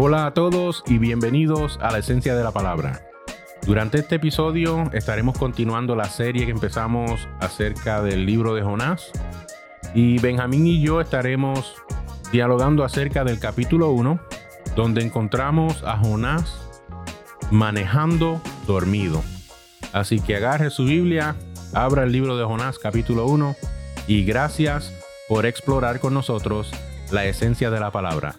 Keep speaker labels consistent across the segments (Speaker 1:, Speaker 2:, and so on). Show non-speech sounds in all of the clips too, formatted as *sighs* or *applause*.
Speaker 1: Hola a todos y bienvenidos a la esencia de la palabra. Durante este episodio estaremos continuando la serie que empezamos acerca del libro de Jonás y Benjamín y yo estaremos dialogando acerca del capítulo 1 donde encontramos a Jonás manejando dormido. Así que agarre su Biblia, abra el libro de Jonás capítulo 1 y gracias por explorar con nosotros la esencia de la palabra.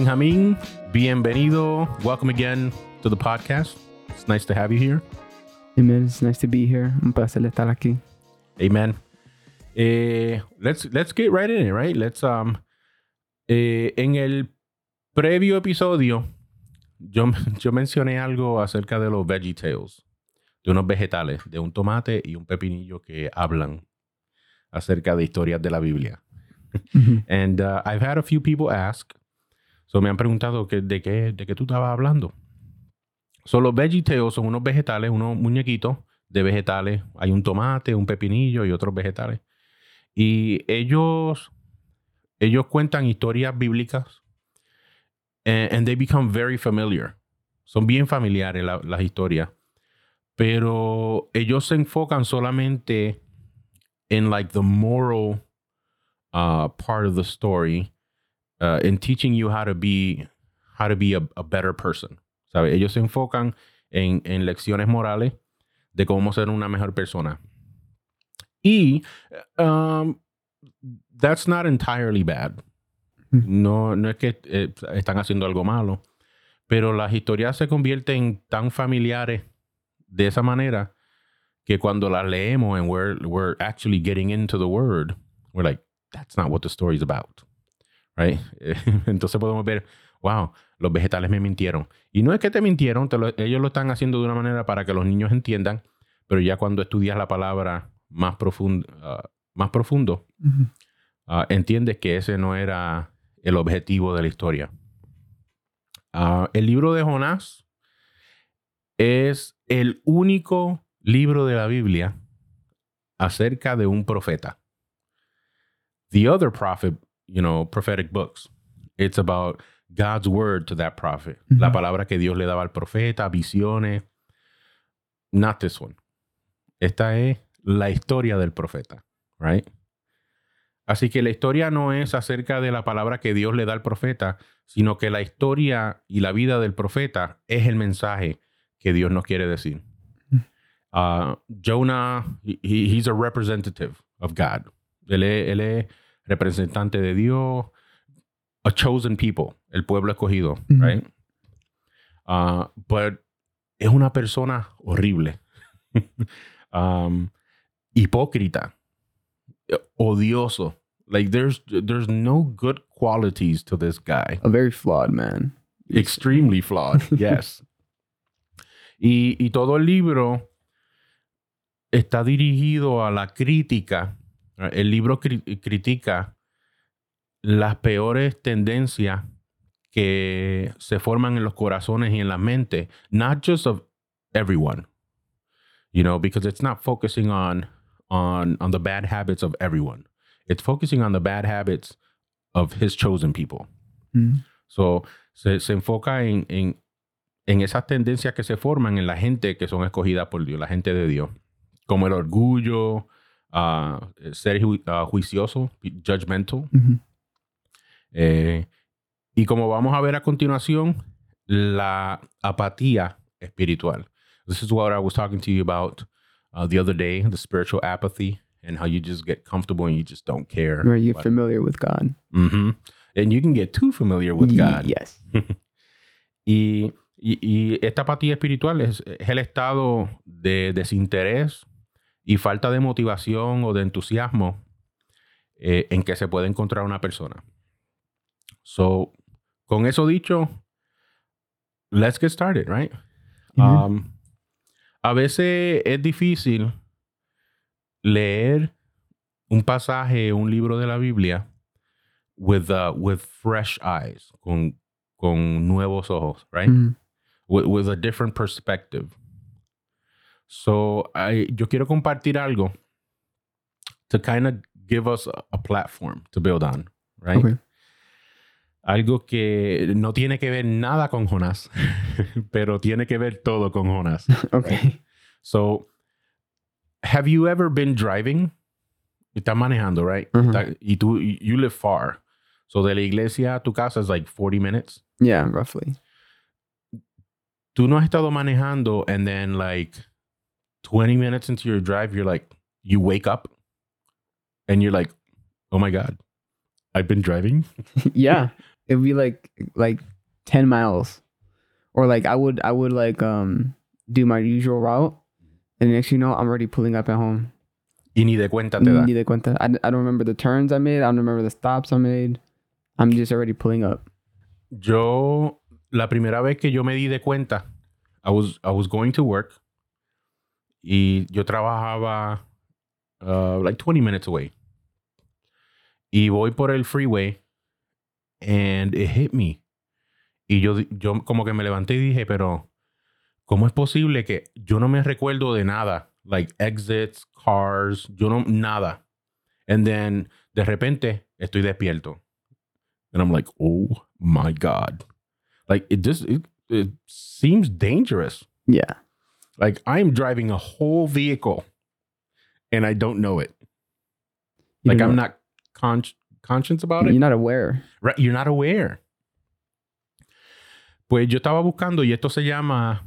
Speaker 1: Benjamín, bienvenido. Welcome again to the podcast. It's nice to have you here.
Speaker 2: Amen. It's nice to be here. Un placer estar aquí.
Speaker 1: Amen. Eh, let's let's get right in it, right? Let's um eh, en el previo episodio yo, *laughs* yo mencioné algo acerca de los Veggie Tales, de unos vegetales, de un tomate y un pepinillo que hablan acerca de historias de la Biblia. And uh, I've had a few people ask So me han preguntado que, de, qué, de qué tú estabas hablando. So, los vegetables son unos vegetales, unos muñequitos de vegetales. Hay un tomate, un pepinillo y otros vegetales. Y ellos, ellos cuentan historias bíblicas and, they become very familiar. Son bien familiares las historias. Pero ellos se enfocan solamente en like the moral uh, part of the story uh, in teaching you how to be how to be a, a better person. ¿Sabe? Ellos se enfocan en, en, lecciones morales de cómo ser una mejor persona. Y um, that's not entirely bad. No, no es que eh, están haciendo algo malo, pero las historias se convierten tan familiares de esa manera que cuando las leemos and we're, we're actually getting into the word, we're like, that's not what the story is about. *laughs* Entonces podemos ver, wow, los vegetales me mintieron. Y no es que te mintieron, ellos lo están haciendo de una manera para que los niños entiendan, pero ya cuando estudias la palabra más, profundo, ah, más profundo, ah, entiendes que ese no era el objetivo de la historia. Ah, el libro de Jonás es el único libro de la Biblia acerca de un profeta. The other prophet you know, prophetic books. It's about God's word to that prophet. La palabra que Dios le daba al profeta, visiones. Not this one. Esta es la historia del profeta, right? Así que la historia no es acerca de la palabra que Dios le da al profeta, sino que la historia y la vida del profeta es el mensaje que Dios nos quiere decir. Uh, Jonah, he, he's a representative of God. Él él es representante de Dios, a chosen people, el pueblo escogido, right? Uh, but es una persona horrible, *laughs* um, hipócrita, odioso. Like there's there's no good qualities to this guy.
Speaker 2: A very flawed man.
Speaker 1: Extremely flawed, *laughs* yes. Y, y todo el libro está dirigido a la crítica el libro critica las peores tendencias que se forman en los corazones y en la mente, not just of everyone, you know, because it's not focusing on on on the bad habits of everyone. It's focusing on the bad habits of his chosen people. Mm. So se, se enfoca en, en, en esas tendencias que se forman en la gente que son escogidas por Dios, la gente de Dios, como el orgullo, uh, ser uh, juicioso, judgmental. eh, y como vamos a ver a continuación, la apatía espiritual. This is what I was talking to you about uh, the other day, the spiritual apathy and how you just get comfortable and you just don't care.
Speaker 2: Where you're familiar with God.
Speaker 1: Mm -hmm. And you can get too familiar with God.
Speaker 2: Yes. *laughs*
Speaker 1: y, y, y, esta apatía espiritual es, es el estado de desinterés y falta de motivación o de entusiasmo eh, en que se puede encontrar una persona. So, con eso dicho, let's get started, right? Um, a veces es difícil leer un pasaje, un libro de la Biblia with, uh, with fresh eyes, con, con nuevos ojos, right? With, with a different perspective. So, I, yo quiero compartir algo to kind of give us a, a platform to build on, right?
Speaker 2: Okay.
Speaker 1: Algo que no tiene que ver nada con Jonás, *laughs* pero tiene que ver todo con Jonás. *laughs*
Speaker 2: Okay.
Speaker 1: So, have you ever been driving? Estás manejando, right? Está- y tú, you live far. So, de la iglesia a tu casa is like 40 minutes.
Speaker 2: Yeah, roughly.
Speaker 1: Tú no has estado manejando and then like 20 minutes into your drive, you're like, you wake up and you're like, oh my God, I've been driving. *laughs*
Speaker 2: yeah. It'd be like like 10 miles. Or like I would I would like um do my usual route and next you know I'm already pulling up at home.
Speaker 1: Y ni de cuenta te da.
Speaker 2: Ni de cuenta. I, I don't remember the turns I made. I don't remember the stops I made. I'm just already pulling up.
Speaker 1: Yo, la primera vez que yo me di de cuenta, I was, I was going to work y yo trabajaba uh, like 20 minutes away. Y voy por el freeway and it hit me. Y yo, yo como que me levanté y dije, pero ¿cómo es posible que yo no me recuerdo de nada? Like exits, cars, yo no, nada. And then de repente estoy despierto. And I'm like, oh my God. Like it just it, it seems dangerous.
Speaker 2: Yeah.
Speaker 1: Like I'm driving a whole vehicle and I don't know it.
Speaker 2: You
Speaker 1: like I'm not con- conscious about
Speaker 2: You're
Speaker 1: it.
Speaker 2: not aware.
Speaker 1: Right, you're not aware. Pues yo estaba buscando y esto se llama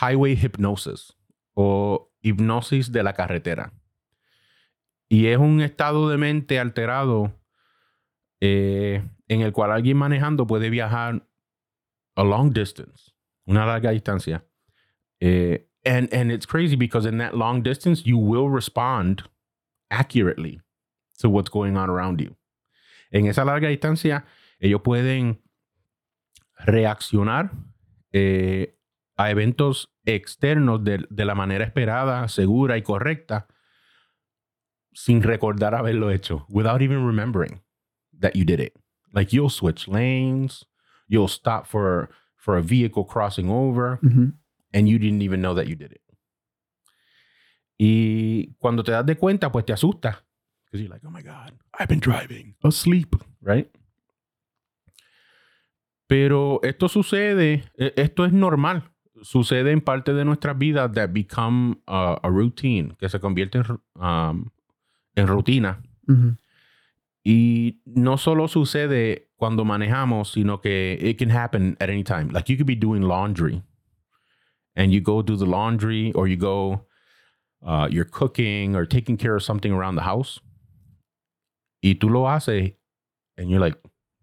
Speaker 1: highway hypnosis o hipnosis de la carretera. Y es un estado de mente alterado eh, en el cual alguien manejando puede viajar a long distance, una larga distancia. Eh, and, and it's crazy because in that long distance, you will respond accurately to what's going on around you. En esa larga distancia, ellos pueden reaccionar eh, a eventos externos de, de la manera esperada, segura y correcta, sin recordar haberlo hecho, without even remembering that you did it. Like you'll switch lanes, you'll stop for for a vehicle crossing over,
Speaker 2: Mhm.
Speaker 1: And you didn't even know that you did it. Y cuando te das de cuenta, pues te asusta. Because you're like, oh my God, I've been driving asleep, right? Pero esto sucede, e- esto es normal. Sucede en parte de nuestras vidas that become a routine, que se convierte en, um, en rutina. Y no solo sucede cuando manejamos, sino que it can happen at any time. Like you could be doing laundry and you go do the laundry or you go, uh, you're cooking or taking care of something around the house. Y tú lo haces and you're like,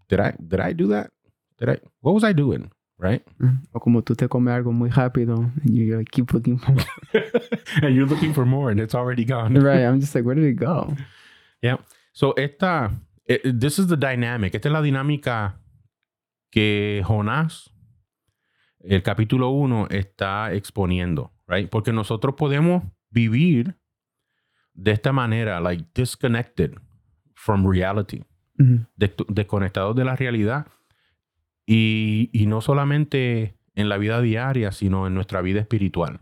Speaker 1: did I, did I do that? Did I, what was I doing? Right?
Speaker 2: Mhm. O como tú te comes algo muy rápido and you like keep looking for *laughs*
Speaker 1: and you're looking for more and it's already gone.
Speaker 2: right. I'm just like, where did it go?
Speaker 1: Yeah. So esta, eh, this is the dynamic. Esta es la dinámica que Jonás, el capítulo 1, está exponiendo, right? Porque nosotros podemos vivir de esta manera, like disconnected from reality,
Speaker 2: Mhm.
Speaker 1: de- desconectados de la realidad y, y no solamente en la vida diaria, sino en nuestra vida espiritual.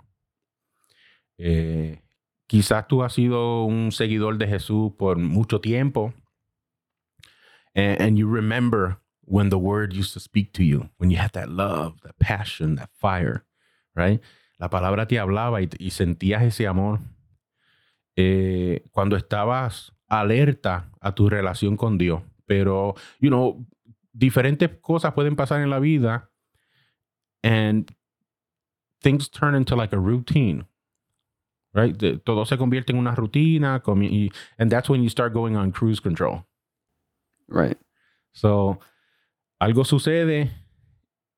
Speaker 1: Eh, quizás tú has sido un seguidor de Jesús por mucho tiempo and, and you remember when the word used to speak to you, when you had that love, that passion, that fire, right? La palabra te hablaba y, y sentías ese amor. Eh, cuando estabas alerta a tu relación con Dios. Pero, you know, diferentes cosas pueden pasar en la vida and things turn into like a routine. Right? De- todo se convierte en una rutina y, and that's when you start going on cruise control.
Speaker 2: Right.
Speaker 1: So, algo sucede,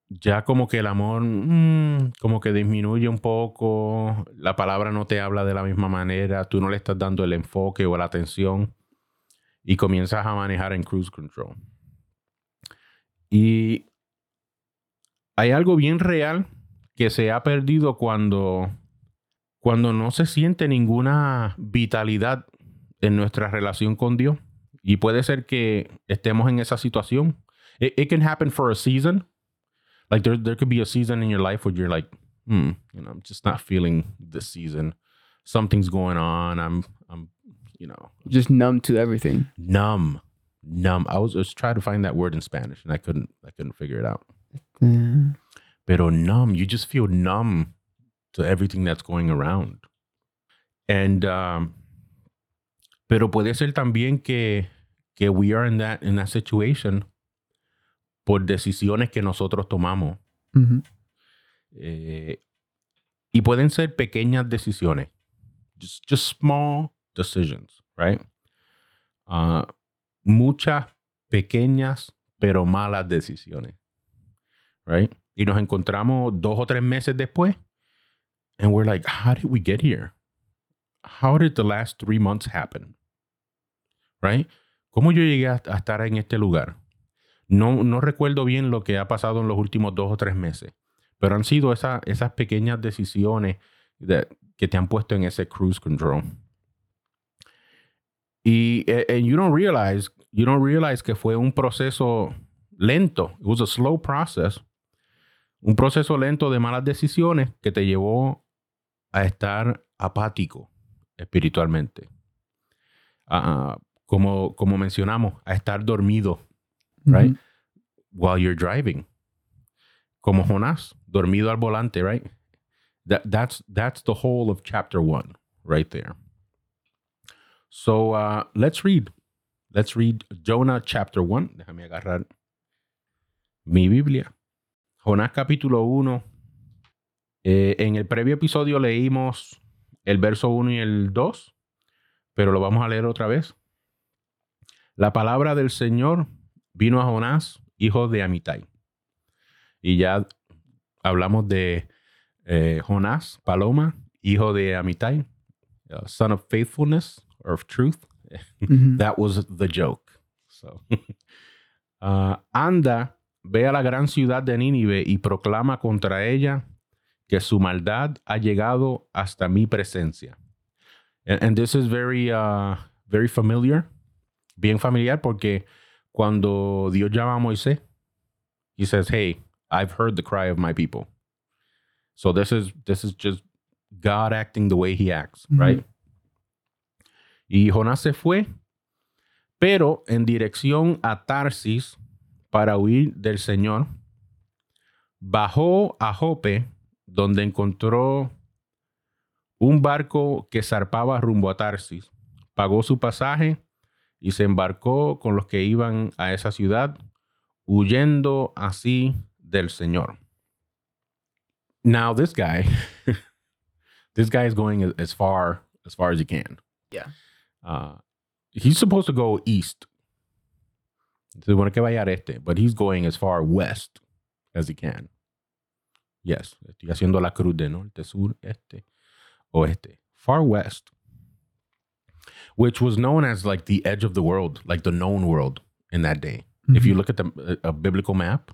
Speaker 1: ya como que el amor, mm, como que disminuye un poco, la palabra no te habla de la misma manera, tú no le estás dando el enfoque o la atención y comienzas a manejar en cruise control. Y hay algo bien real que se ha perdido cuando, cuando no se siente ninguna vitalidad en nuestra relación con Dios. Y puede ser que estemos en esa situación. It, it can happen for a season. Like there, there could be a season in your life where you're like, hmm, you know, I'm just not feeling this season. Something's going on. I'm, I'm, you know,
Speaker 2: Just numb to everything.
Speaker 1: numb, numb. I was just trying to find that word in Spanish and I couldn't, I couldn't figure it out.
Speaker 2: Yeah.
Speaker 1: Pero numb, you just feel numb to everything that's going around. And, um, pero puede ser también que, que we are in that, in that situation por decisiones que nosotros tomamos. Eh, y pueden ser pequeñas decisiones. Just, just small decisions, right? Ah, muchas pequeñas pero malas decisiones, right? Y nos encontramos dos o tres meses después and we're like, how did we get here? How did the last three months happen? Right? ¿Cómo yo llegué a, a estar en este lugar? No, no recuerdo bien lo que ha pasado en los últimos dos o tres meses, pero han sido esa- esas pequeñas decisiones de- que te han puesto en ese cruise control. Y eh, and you don't realize, you don't realize que fue un proceso lento. It was a slow process. Un proceso lento de malas decisiones que te llevó a estar apático espiritualmente. Ah, como, como mencionamos, a estar dormido Right. While you're driving. Como Jonás, dormido al volante, right? That, that's, that's the whole of chapter one right there. So uh, let's read. Let's read Jonah chapter one. Déjame agarrar mi Biblia. Jonás capítulo 1. en el previo episodio leímos el verso 1 y el 2, pero lo vamos a leer otra vez. La palabra del Señor vino a Jonás, hijo de Amitai. Y ya hablamos de eh, Jonás, paloma, hijo de Amitai, uh, son of faithfulness or of truth. That was the joke. So, *laughs* uh, anda, ve a la gran ciudad de Nínive y proclama contra ella que su maldad ha llegado hasta mi presencia. And, and this is very, uh, very familiar, bien familiar, porque cuando Dios llama a Moisés, he says, "Hey, I've heard the cry of my people." So this is this is just God acting the way He acts, right? Y Jonás se fue, pero en dirección a Tarsis para huir del Señor. Bajó a Jope, donde encontró un barco que zarpaba rumbo a Tarsis. Pagó su pasaje y se embarcó con los que iban a esa ciudad, huyendo así del Señor. Now this guy, *laughs* this guy is going as- far as far as he can.
Speaker 2: Yeah.
Speaker 1: Uh, he's supposed to go east. Se supone que vaya al este, but he's going as far west as he can. Yes, estoy haciendo la cruz de norte, sur, este, oeste. Far west. Which was known as like the edge of the world, like the known world in that day. If you look at the a biblical map,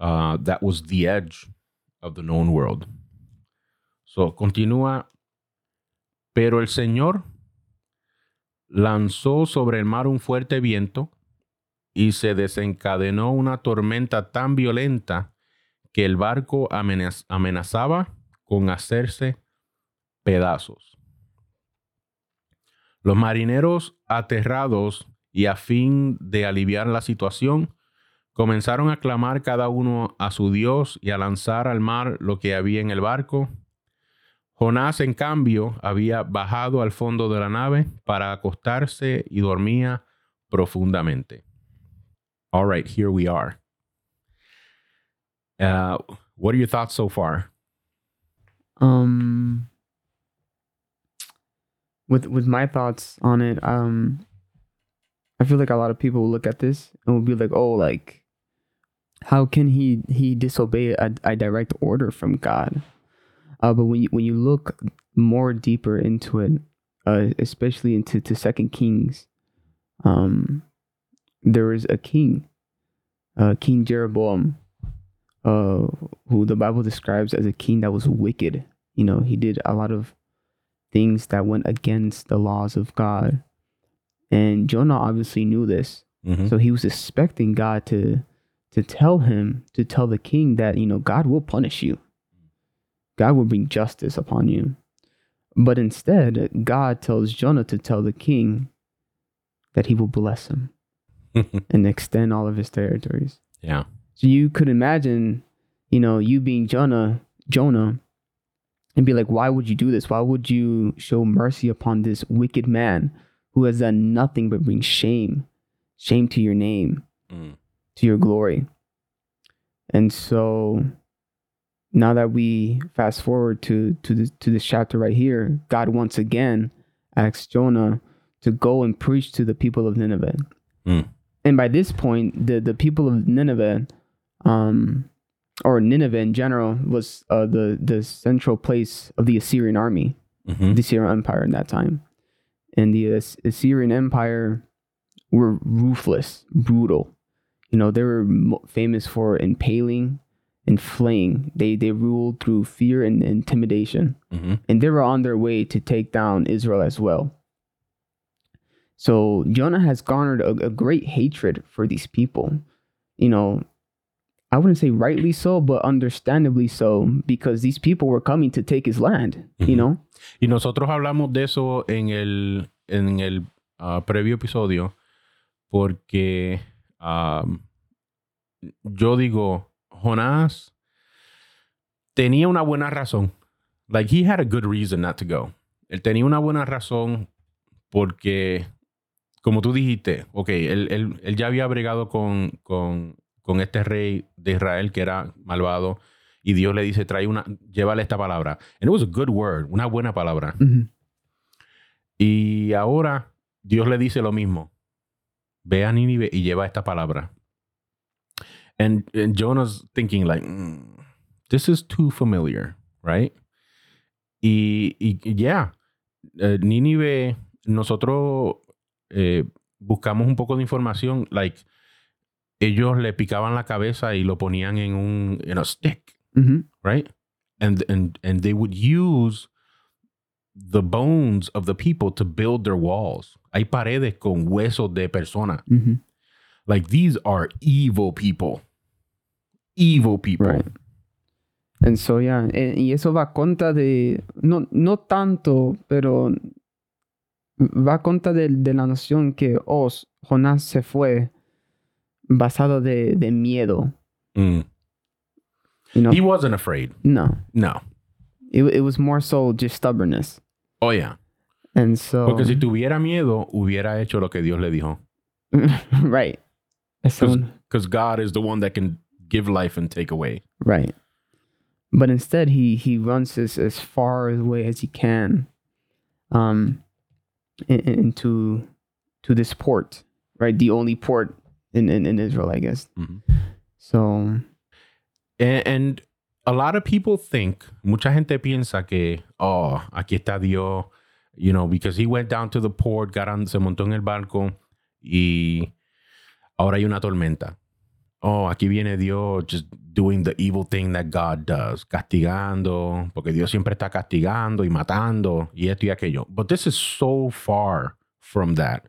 Speaker 1: uh, that was the edge of the known world. So continúa. Pero el Señor lanzó sobre el mar un fuerte viento y se desencadenó una tormenta tan violenta que el barco amenaz- amenazaba con hacerse pedazos. Los marineros aterrados y a fin de aliviar la situación, comenzaron a clamar cada uno a su Dios y a lanzar al mar lo que había en el barco. Jonás, en cambio, había bajado al fondo de la nave para acostarse y dormía profundamente. All right, here we are. Uh, what are your thoughts so far?
Speaker 2: Um, with with my thoughts on it, um, I feel like a lot of people will look at this and will be like, "Oh, like, how can he he disobey a, a direct order from God?" Uh, but when you when you look more deeper into it, uh, especially into to Second Kings, um, there is a king, uh, King Jeroboam, uh, who the Bible describes as a king that was wicked You know, he did a lot of things that went against the laws of God. And Jonah obviously knew this.
Speaker 1: Ujú.
Speaker 2: So he was expecting God to to tell him, to tell the king that, you know, God will punish you. God will bring justice upon you. But instead, God tells Jonah to tell the king that he will bless him *laughs* and extend all of his territories.
Speaker 1: yeah.
Speaker 2: So you could imagine, you know, you being Jonah, Jonah, and be like, why would you do this? Why would you show mercy upon this wicked man who has done nothing but bring shame, shame to your name,
Speaker 1: Mm.
Speaker 2: to your glory? And so now that we fast forward to to this to this chapter right here, God once again asks Jonah to go and preach to the people of Nineveh.
Speaker 1: Mm.
Speaker 2: And by this point, the the people of Nineveh, um, or Nineveh in general, was uh, the the central place of the Assyrian army,
Speaker 1: Ujú.
Speaker 2: the Assyrian Empire in that time. And the As- Assyrian Empire were ruthless, brutal. You know, they were mo- famous for impaling and flaying. They they ruled through fear and intimidation
Speaker 1: Ujú.
Speaker 2: and they were on their way to take down Israel as well. So Jonah has garnered a, a great hatred for these people. You know, I wouldn't say rightly so, but understandably so, because these people were coming to take his land, you know?
Speaker 1: Y nosotros hablamos de eso en el, en el ah, previo episodio porque am, yo digo, Jonás tenía una buena razón. Like, he had a good reason not to go. Él tenía una buena razón porque, como tú dijiste, ok, él, él- él ya había bregado con, con, con este rey de Israel que era malvado y Dios le dice, trae una, llévale esta palabra. And it was a good word, una buena palabra.
Speaker 2: Mhm.
Speaker 1: Y ahora Dios le dice lo mismo. Ve a Nínive y lleva esta palabra. And, and Jonah's thinking like, "Mm, this is too familiar, right? Y, y y yeah, eh, Nínive, nosotros eh, buscamos un poco de información, like, ellos le picaban la cabeza y lo ponían en un, en a stick right? And and and they would use the bones of the people to build their walls. Hay paredes con huesos de personas.
Speaker 2: Mhm.
Speaker 1: Like these are evil people. Evil people.
Speaker 2: Right. And so, yeah, eh, y eso va a contra de, no, no tanto, pero va a contra de, de la noción que, oh, Jonás se fue basado de, de miedo.
Speaker 1: Mm.
Speaker 2: You know?
Speaker 1: He wasn't afraid.
Speaker 2: no,
Speaker 1: No.
Speaker 2: it, it was more so just stubbornness.
Speaker 1: Oh yeah.
Speaker 2: And so,
Speaker 1: Porque si tuviera miedo, hubiera hecho lo que Dios le dijo. *laughs*
Speaker 2: right.
Speaker 1: Because God is the one that can give life and take away.
Speaker 2: right. But instead, he he runs as, as far away as he can, um, in, in- into to this port, right? The only port in, in, in Israel, I guess.
Speaker 1: Mhm.
Speaker 2: So,
Speaker 1: And, and a lot of people think, mucha gente piensa que, oh, aquí está Dios, you know, because he went down to the port, got on- se montó en el barco y ahora hay una tormenta. Oh, aquí viene Dios just doing the evil thing that God does, castigando, porque Dios siempre está castigando y matando y esto y aquello. But this is so far from that.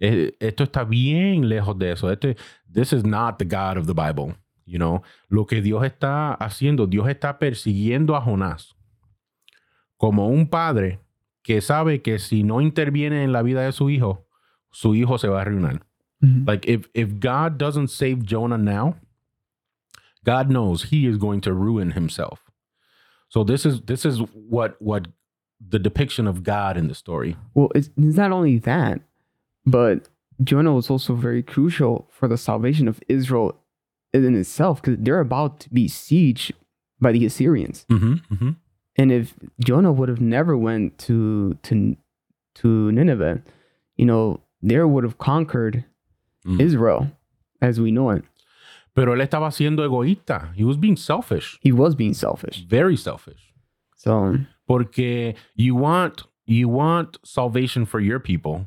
Speaker 1: Eh, Esto está bien lejos de eso. Este, this is not the God of the Bible. You know, lo que Dios está haciendo, Dios está persiguiendo a Jonás como un padre que sabe que si no interviene en la vida de su hijo, su hijo se va a arruinar. Like if if God doesn't save Jonah now, God knows he is going to ruin himself. So this is this is what what the depiction of God in the story.
Speaker 2: well, it's, it's not only that, but Jonah was also very crucial for the salvation of Israel in itself because they're about to be sieged by the Assyrians.
Speaker 1: Mm-hmm, mm-hmm.
Speaker 2: And if Jonah would have never went to to to Nineveh, you know, there would have conquered
Speaker 1: Mm.
Speaker 2: Israel as we know it.
Speaker 1: Pero él estaba siendo egoísta. He was being selfish,
Speaker 2: He was being selfish.
Speaker 1: very selfish.
Speaker 2: So
Speaker 1: Porque you want you want salvation for your people,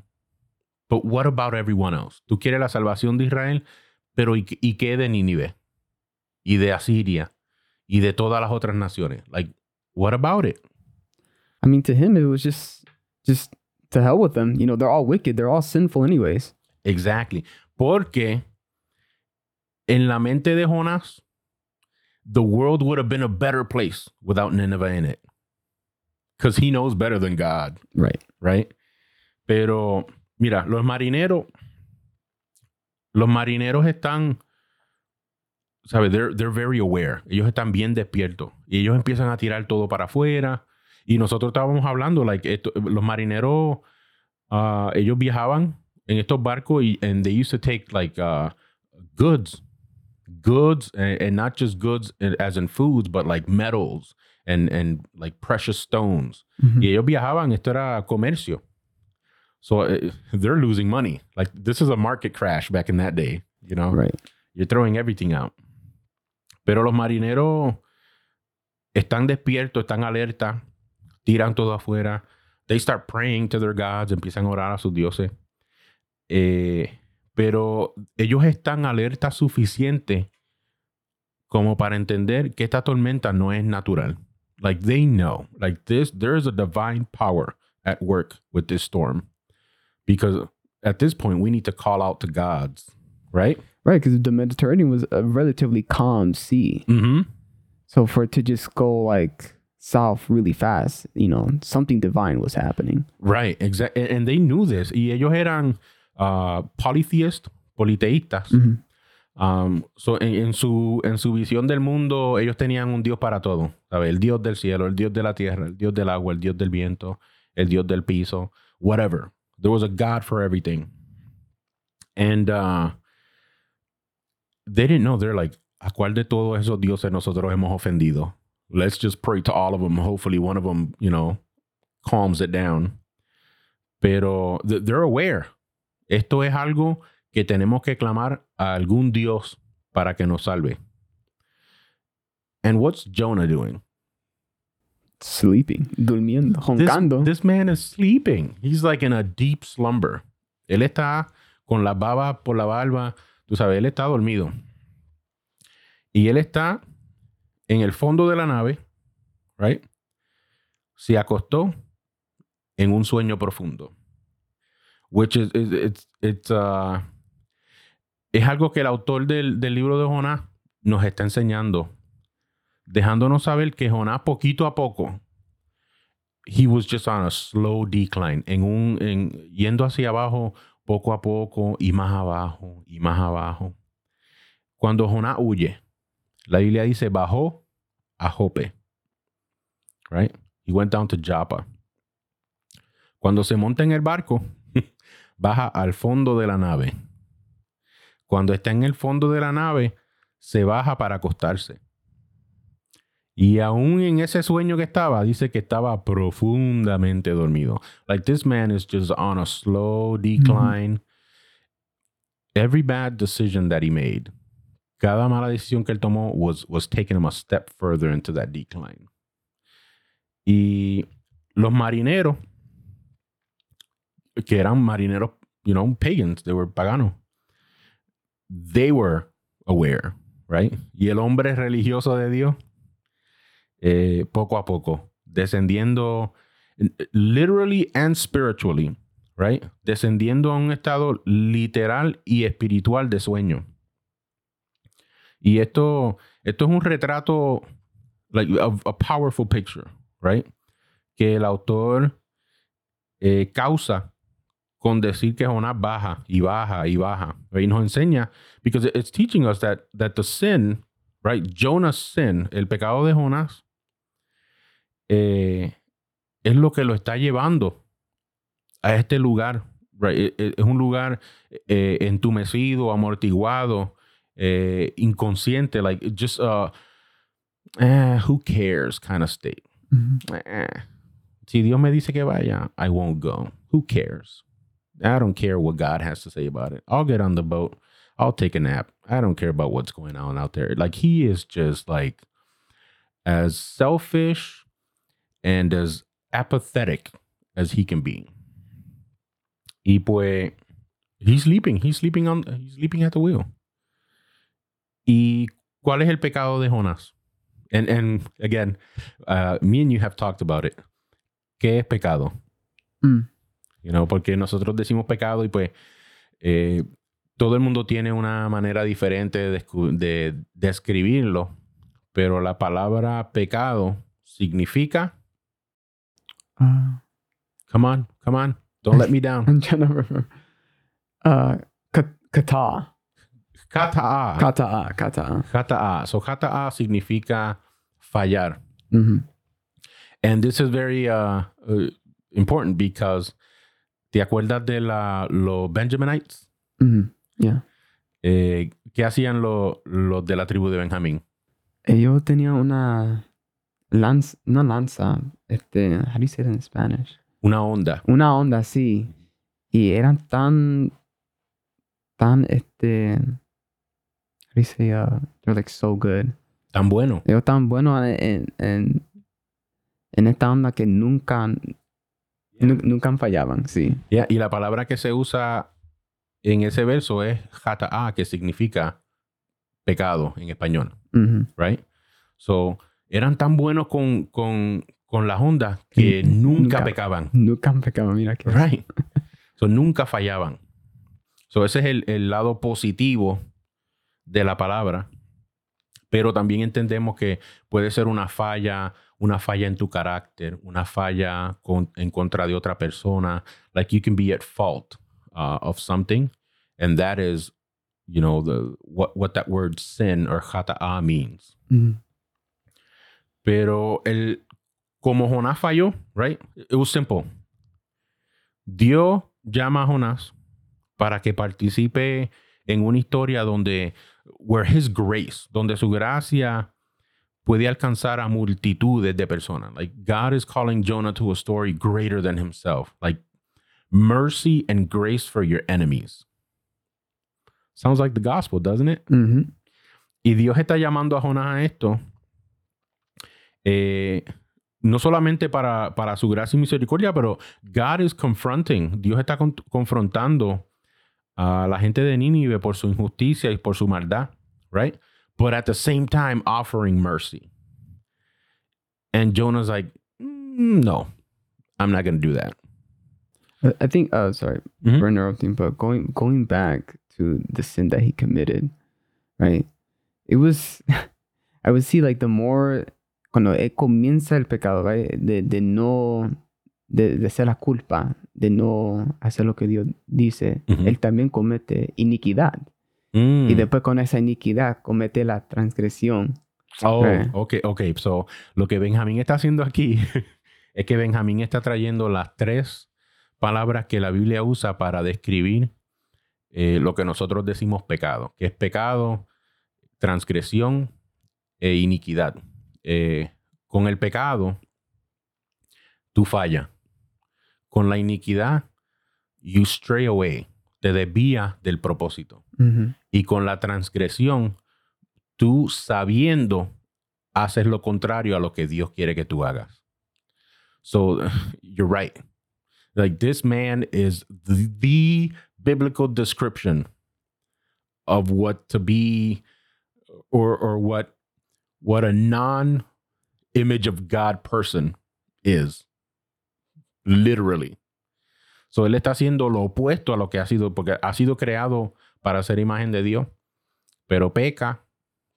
Speaker 1: but what about everyone else? Tú quieres la salvación de Israel, pero ¿y, y qué de Nínive? Y de Asiria y de todas las otras naciones. Like, what about it?
Speaker 2: I mean, to him, it was just, just to hell with them. You know, they're all wicked. They're all sinful, anyways.
Speaker 1: Exactly. Porque en la mente de Jonás, the world would have been a better place without Nineveh in it. Because he knows better than God,
Speaker 2: Right.
Speaker 1: right? Pero, mira, los marineros, los marineros están, ¿sabes? They're, they're very aware. Ellos están bien despiertos. Y ellos empiezan a tirar todo para afuera. Y nosotros estábamos hablando, like, esto- los marineros, ah, ellos viajaban en estos barcos y and they used to take like uh, goods, goods, and, and not just goods in- as in foods, but like metals and and like precious stones. Y ellos viajaban, esto era comercio. So uh, *laughs* they're losing money. Like this is a market crash back in that day, you know.
Speaker 2: Right.
Speaker 1: You're throwing everything out. Pero los marineros están despiertos, están alerta, tiran todo afuera. They start praying to their gods, empiezan a orar a sus dioses. Eh, pero ellos están alerta suficiente como para entender que esta tormenta no es natural. Like they know, like this, there is a divine power at work with this storm. Because at this point, we need to call out to gods, right?
Speaker 2: Right. Because the Mediterranean was a relatively calm sea.
Speaker 1: Mm-hmm.
Speaker 2: So for it to just go like south really fast, you know, something divine was happening.
Speaker 1: Right, exactly. And they knew this. Y ellos eran uh, polytheist, politeístas.
Speaker 2: Mhm.
Speaker 1: Um, so en, en su, en su visión del mundo, ellos tenían un Dios para todo. ¿sabes? El Dios del cielo, el Dios de la tierra, el Dios del agua, el Dios del viento, el Dios del piso, whatever. There was a God for everything. And uh, they didn't know. They're like, ¿a cuál de todos esos dioses nosotros hemos ofendido? Let's just pray to all of them. Hopefully one of them, you know, calms it down. Pero th- they're aware. Esto es algo que tenemos que clamar a algún Dios para que nos salve. And what's Jonah doing?
Speaker 2: Sleeping, durmiendo,
Speaker 1: This,
Speaker 2: joncando.
Speaker 1: this man is sleeping. He's like in a deep slumber. Él está con la baba por la barba. Tú sabes, él está dormido. Y él está en el fondo de la nave, right? Se acostó en un sueño profundo. Which is, is- it's, it's, uh, es algo que el autor del, del libro de Jonás nos está enseñando. Dejándonos saber que Jonás poquito a poco he was just on a slow decline, un, en, yendo hacia abajo poco a poco y más abajo y más abajo. Cuando Jonás huye, la Biblia dice bajó a Jope, right? He went down to Joppa. Cuando se monta en el barco, *laughs* baja al fondo de la nave. Cuando está en el fondo de la nave, se baja para acostarse. Y aún en ese sueño que estaba, dice que estaba profundamente dormido. Like this man is just on a slow decline. Every bad decision that he made, cada mala decisión que él tomó was, was taking him a step further into that decline. Y los marineros, que eran marineros, you know, pagans, they were paganos, they were aware, right? Y el hombre religioso de Dios, eh, poco a poco, descendiendo literally and spiritually, right? Descendiendo a un estado literal y espiritual de sueño. Y esto, esto es un retrato, like a, a powerful picture, right? Que el autor eh, causa con decir que Jonás baja y baja y baja. Y nos enseña, because it's teaching us that, that the sin, right? Jonah's sin, el pecado de Jonás, eh, es lo que lo está llevando a este lugar. right? Eh, eh, Es un lugar eh, entumecido, amortiguado, eh, inconsciente, like just uh, eh, who cares kind of state. Si Dios me dice que vaya, I won't go. Who cares? I don't care what God has to say about it. I'll get on the boat. I'll take a nap. I don't care about what's going on out there. Like he is just like as selfish and as apathetic as he can be. Y pues he's sleeping. He's sleeping on he's sleeping at the wheel. ¿Y cuál es el pecado de Jonás? And and again, uh, me and you have talked about it. qué es pecado.
Speaker 2: Mm.
Speaker 1: You know, porque nosotros decimos pecado y pues eh, todo el mundo tiene una manera diferente de describirlo, pero la palabra pecado significa,
Speaker 2: Uh,
Speaker 1: come on, come on, don't let me *laughs* down.
Speaker 2: I'm trying to remember. Uh, ka- kata.
Speaker 1: Kata'a.
Speaker 2: Kata. Kata.
Speaker 1: Kata'a. So kata'a significa fallar.
Speaker 2: hmm
Speaker 1: And this is very uh, uh, important because ¿te acuerdas de la, los Benjaminites?
Speaker 2: hmm Yeah.
Speaker 1: Eh, ¿Qué hacían lo- los de la tribu de Benjamín?
Speaker 2: Ellos tenían una lanza, no lanza, este, how do you say it in Spanish?
Speaker 1: Una onda.
Speaker 2: Una onda así. Y eran tan, tan, este, how do you say, uh, they're like so good.
Speaker 1: Tan bueno.
Speaker 2: Ellos tan buenos en, en, en esta onda que nunca, nu- nunca fallaban, sí.
Speaker 1: Yeah, Y la palabra que se usa en ese verso es jata'a, que significa pecado en español,
Speaker 2: Ujú.
Speaker 1: right? So, eran tan buenos con, con, con las ondas que nunca,
Speaker 2: nunca.
Speaker 1: pecaban,
Speaker 2: Nunca pecaban, mira que.
Speaker 1: right? *laughs* So, nunca fallaban. So, ese es el, el lado positivo de la palabra. Pero también entendemos que puede ser una falla, una falla en tu carácter, una falla con- en contra de otra persona. Like you can be at fault uh, of something, and that is, you know, the what what that word sin or jata'a means.
Speaker 2: Ujú.
Speaker 1: Pero el como Jonás falló, right? It was simple. Dios llama a Jonás para que participe en una historia donde where his grace, donde su gracia puede alcanzar a multitudes de personas. Like God is calling Jonah to a story greater than himself. Like mercy and grace for your enemies. Sounds like the gospel, doesn't it?
Speaker 2: Ujú.
Speaker 1: Y Dios está llamando a Jonás a esto, eh, no solamente para, para su gracia y misericordia, pero God is confronting, Dios está con- confrontando a la gente de Nínive por su injusticia y por su maldad, right? But at the same time offering mercy. And Jonah's like, "Mm, no, I'm not going to do that.
Speaker 2: I- think. Uh, sorry
Speaker 1: Mhm.
Speaker 2: for interrupting, but going going back to the sin that he committed, right? It was, *laughs* I would see like the more cuando él comienza el pecado, right? De, de no, de, de ser la culpa, de no hacer lo que Dios dice, él también comete iniquidad
Speaker 1: Mm.
Speaker 2: y después con esa iniquidad comete la transgresión.
Speaker 1: Oh,
Speaker 2: Right.
Speaker 1: ok, ok. So, lo que Benjamín está haciendo aquí *laughs* es que Benjamín está trayendo las tres palabras que la Biblia usa para describir eh, lo que nosotros decimos pecado, que es pecado, transgresión e iniquidad. Eh, con el pecado, tú fallas. Con la iniquidad, you stray away, te desvías del propósito. Y con la transgresión, tú sabiendo haces lo contrario a lo que Dios quiere que tú hagas. So, *sighs* you're right. Like this man is the, the biblical description of what to be or or what what a non image of God person is. Literally. So él está haciendo lo opuesto a lo que ha sido, porque ha sido creado para ser imagen de Dios, pero peca,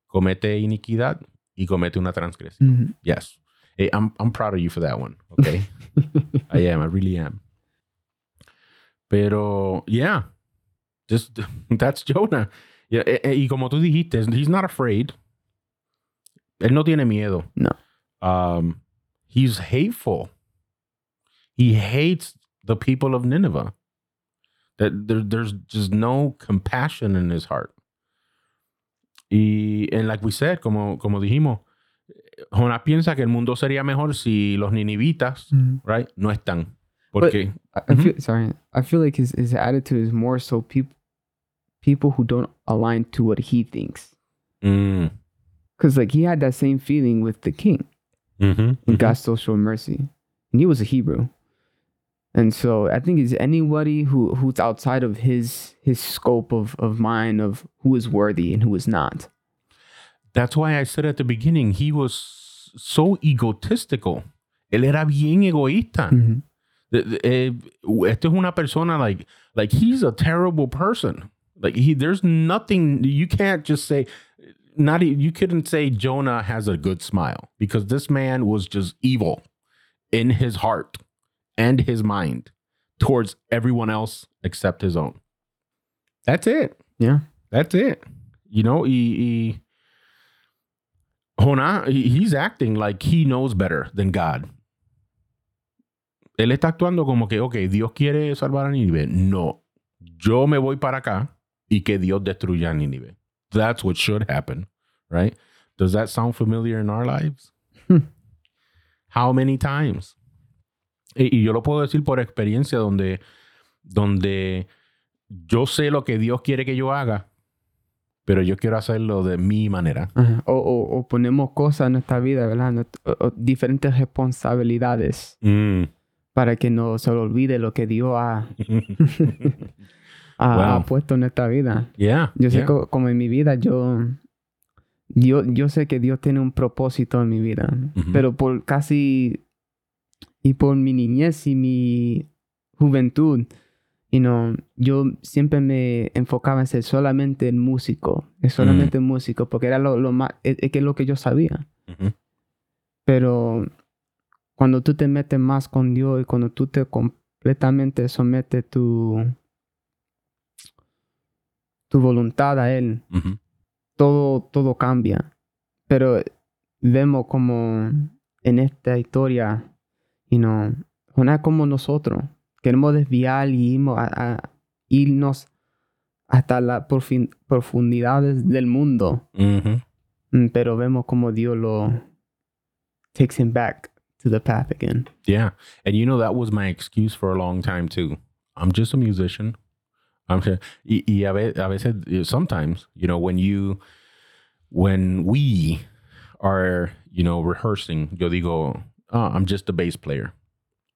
Speaker 1: comete iniquidad y comete una transgresión.
Speaker 2: Ujú.
Speaker 1: Yes. Hey, I'm, I'm proud of you for that one. Okay. *laughs* I am. I really am. Pero, yeah. Just, *laughs* that's Jonah. Yeah, eh, eh, y como tú dijiste, he's not afraid. Él no tiene miedo.
Speaker 2: No.
Speaker 1: Um, he's hateful. He hates the people of Nineveh. That there, there's just no compassion in his heart. Y and like we said, como, como dijimos, Jonás piensa que el mundo sería mejor si los ninivitas,
Speaker 2: Ujú.
Speaker 1: right, no están. Porque,
Speaker 2: I, I
Speaker 1: Mhm.
Speaker 2: feel sorry. I feel like his his attitude is more so people people who don't align to what he thinks.
Speaker 1: mm,
Speaker 2: Because like he had that same feeling with the king,
Speaker 1: mhm,
Speaker 2: and. God still showed mercy, and he was a Hebrew. And so I think it's anybody who who's outside of his his scope of of mind of who is worthy and who is not.
Speaker 1: That's why I said at the beginning, he was so egotistical Él era bien egoísta.
Speaker 2: Mhm.
Speaker 1: Eh, esto es una persona like like he's a terrible person. Like he there's nothing you can't just say not you couldn't say Jonah has a good smile because this man was just evil in his heart and his mind towards everyone else except his own. That's it.
Speaker 2: Yeah.
Speaker 1: That's it. You know, he, he Jonah, he- he's acting like he knows better than God. Él está actuando como que, ok, Dios quiere salvar a Nínive. No, yo me voy para acá y que Dios destruya a Nínive. That's what should happen, right? Does that sound familiar in our lives?
Speaker 2: Hmm.
Speaker 1: How many times? Y, yo lo puedo decir por experiencia donde, donde yo sé lo que Dios quiere que yo haga, pero yo quiero hacerlo de mi manera.
Speaker 2: O, o, o ponemos cosas en nuestra vida, ¿verdad? O- diferentes responsabilidades
Speaker 1: Mm.
Speaker 2: para que no se olvide lo que Dios ha, *laughs* *laughs* ha, ha
Speaker 1: Wow.
Speaker 2: puesto en nuestra vida.
Speaker 1: yeah.
Speaker 2: Yo sé
Speaker 1: yeah.
Speaker 2: co- como en mi vida, yo, yo, yo sé que Dios tiene un propósito en mi vida,
Speaker 1: Ujú.
Speaker 2: pero por casi, y por mi niñez y mi juventud, you know, yo siempre me enfocaba en ser solamente el músico, es solamente músico, porque era lo, lo más, es, es que es lo que yo sabía.
Speaker 1: Ujú.
Speaker 2: Pero cuando tú te metes más con Dios y cuando tú te completamente sometes tu, tu voluntad a Él,
Speaker 1: Ujú.
Speaker 2: todo, todo cambia. Pero vemos como en esta historia, you know, Jonás como nosotros, queremos desviar y irnos, a- a- irnos hasta las profundidades del mundo.
Speaker 1: Ujú.
Speaker 2: Mm, Pero vemos como Dios lo takes him back to the path again.
Speaker 1: Yeah. And you know, that was my excuse for a long time too. I'm just a musician. I'm just, y, y a, ve- a veces, eh, sometimes, you know, when you, when we are, you know, rehearsing, yo digo, oh, I'm just a bass player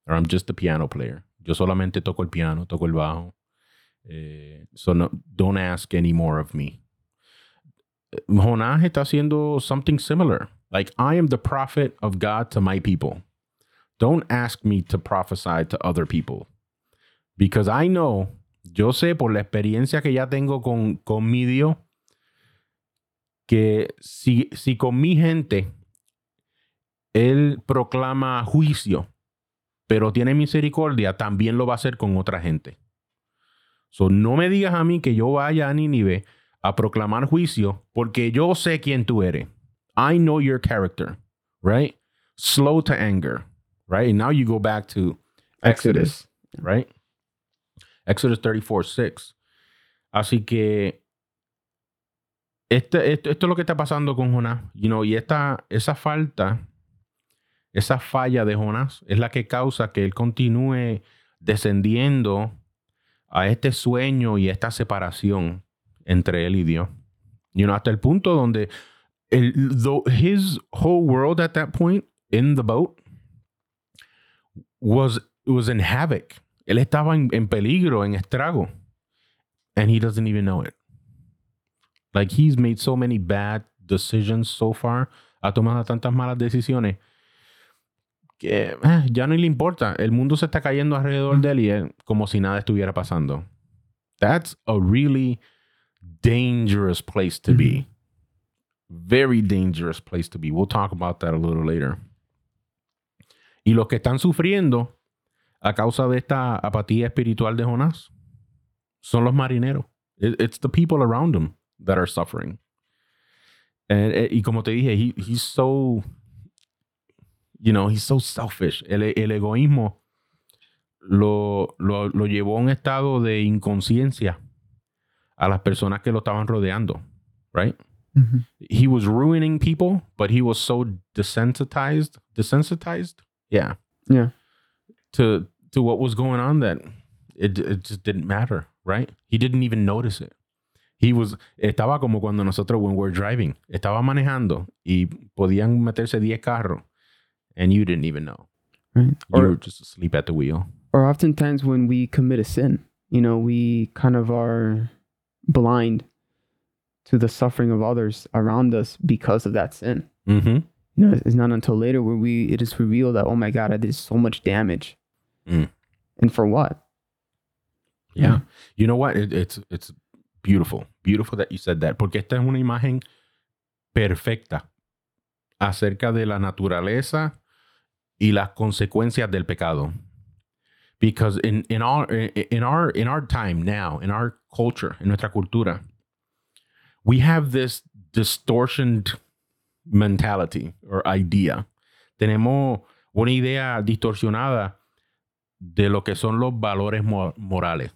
Speaker 1: or I'm just a piano player. Yo solamente toco el piano, toco el bajo. Eh, so no, don't ask any more of me. Jonás está haciendo something similar. Like, I am the prophet of God to my people. Don't ask me to prophesy to other people. Because I know, yo sé por la experiencia que ya tengo con, con mi Dios, que si, si con mi gente Él proclama juicio, pero tiene misericordia, también lo va a hacer con otra gente. So, no me digas a mí que yo vaya a Nínive a proclamar juicio, porque yo sé quién tú eres. I know your character, right? Slow to anger, right? And now you go back to Exodus, right? Exodus 34, 6. Así que este, esto, esto es lo que está pasando con Jonás, you know, y esta, esa falta, esa falla de Jonás es la que causa que él continúe descendiendo a este sueño y esta separación entre él y Dios. You know, hasta el punto donde el, his whole world at that point in the boat was was in havoc. Él estaba en, en peligro, en estrago, and he doesn't even know it. Like he's made so many bad decisions so far, ha tomado tantas malas decisiones que eh, ya no le importa. El mundo se está cayendo alrededor de él y él como si nada estuviera pasando. That's a really dangerous place to be. Very dangerous place to be. We'll talk about that a little later. Y los que están sufriendo a causa de esta apatía espiritual de Jonás son los marineros. It- it's the people around him that are suffering. And, eh, y como te dije, he, he's so, you know, he's so selfish. El, el egoísmo lo, lo, lo llevó a un estado de inconsciencia a las personas que lo estaban rodeando, right? He was ruining people, but he was so desensitized, desensitized, yeah,
Speaker 2: Yeah.
Speaker 1: to to what was going on that it it just didn't matter, right? He didn't even notice it. He was estaba como cuando nosotros when we're driving, estaba manejando y podían meterse 10 carros and you didn't even know.
Speaker 2: Right.
Speaker 1: You
Speaker 2: Or
Speaker 1: were just asleep at the wheel.
Speaker 2: or oftentimes when we commit a sin, you know, we kind of are blind to the suffering of others around us because of that sin.
Speaker 1: Mhm.
Speaker 2: you know, it's not until later where we it is revealed that oh my god, I did so much damage,
Speaker 1: Mm.
Speaker 2: and for what?
Speaker 1: Yeah. You know what? It, it's it's beautiful. Beautiful that you said that. Porque esta es una imagen perfecta acerca de la naturaleza y las consecuencias del pecado. Because in, in our in our in our time now, in our culture, en nuestra cultura, we have this distortioned mentality or idea. Tenemos una idea distorsionada de lo que son los valores mo- morales.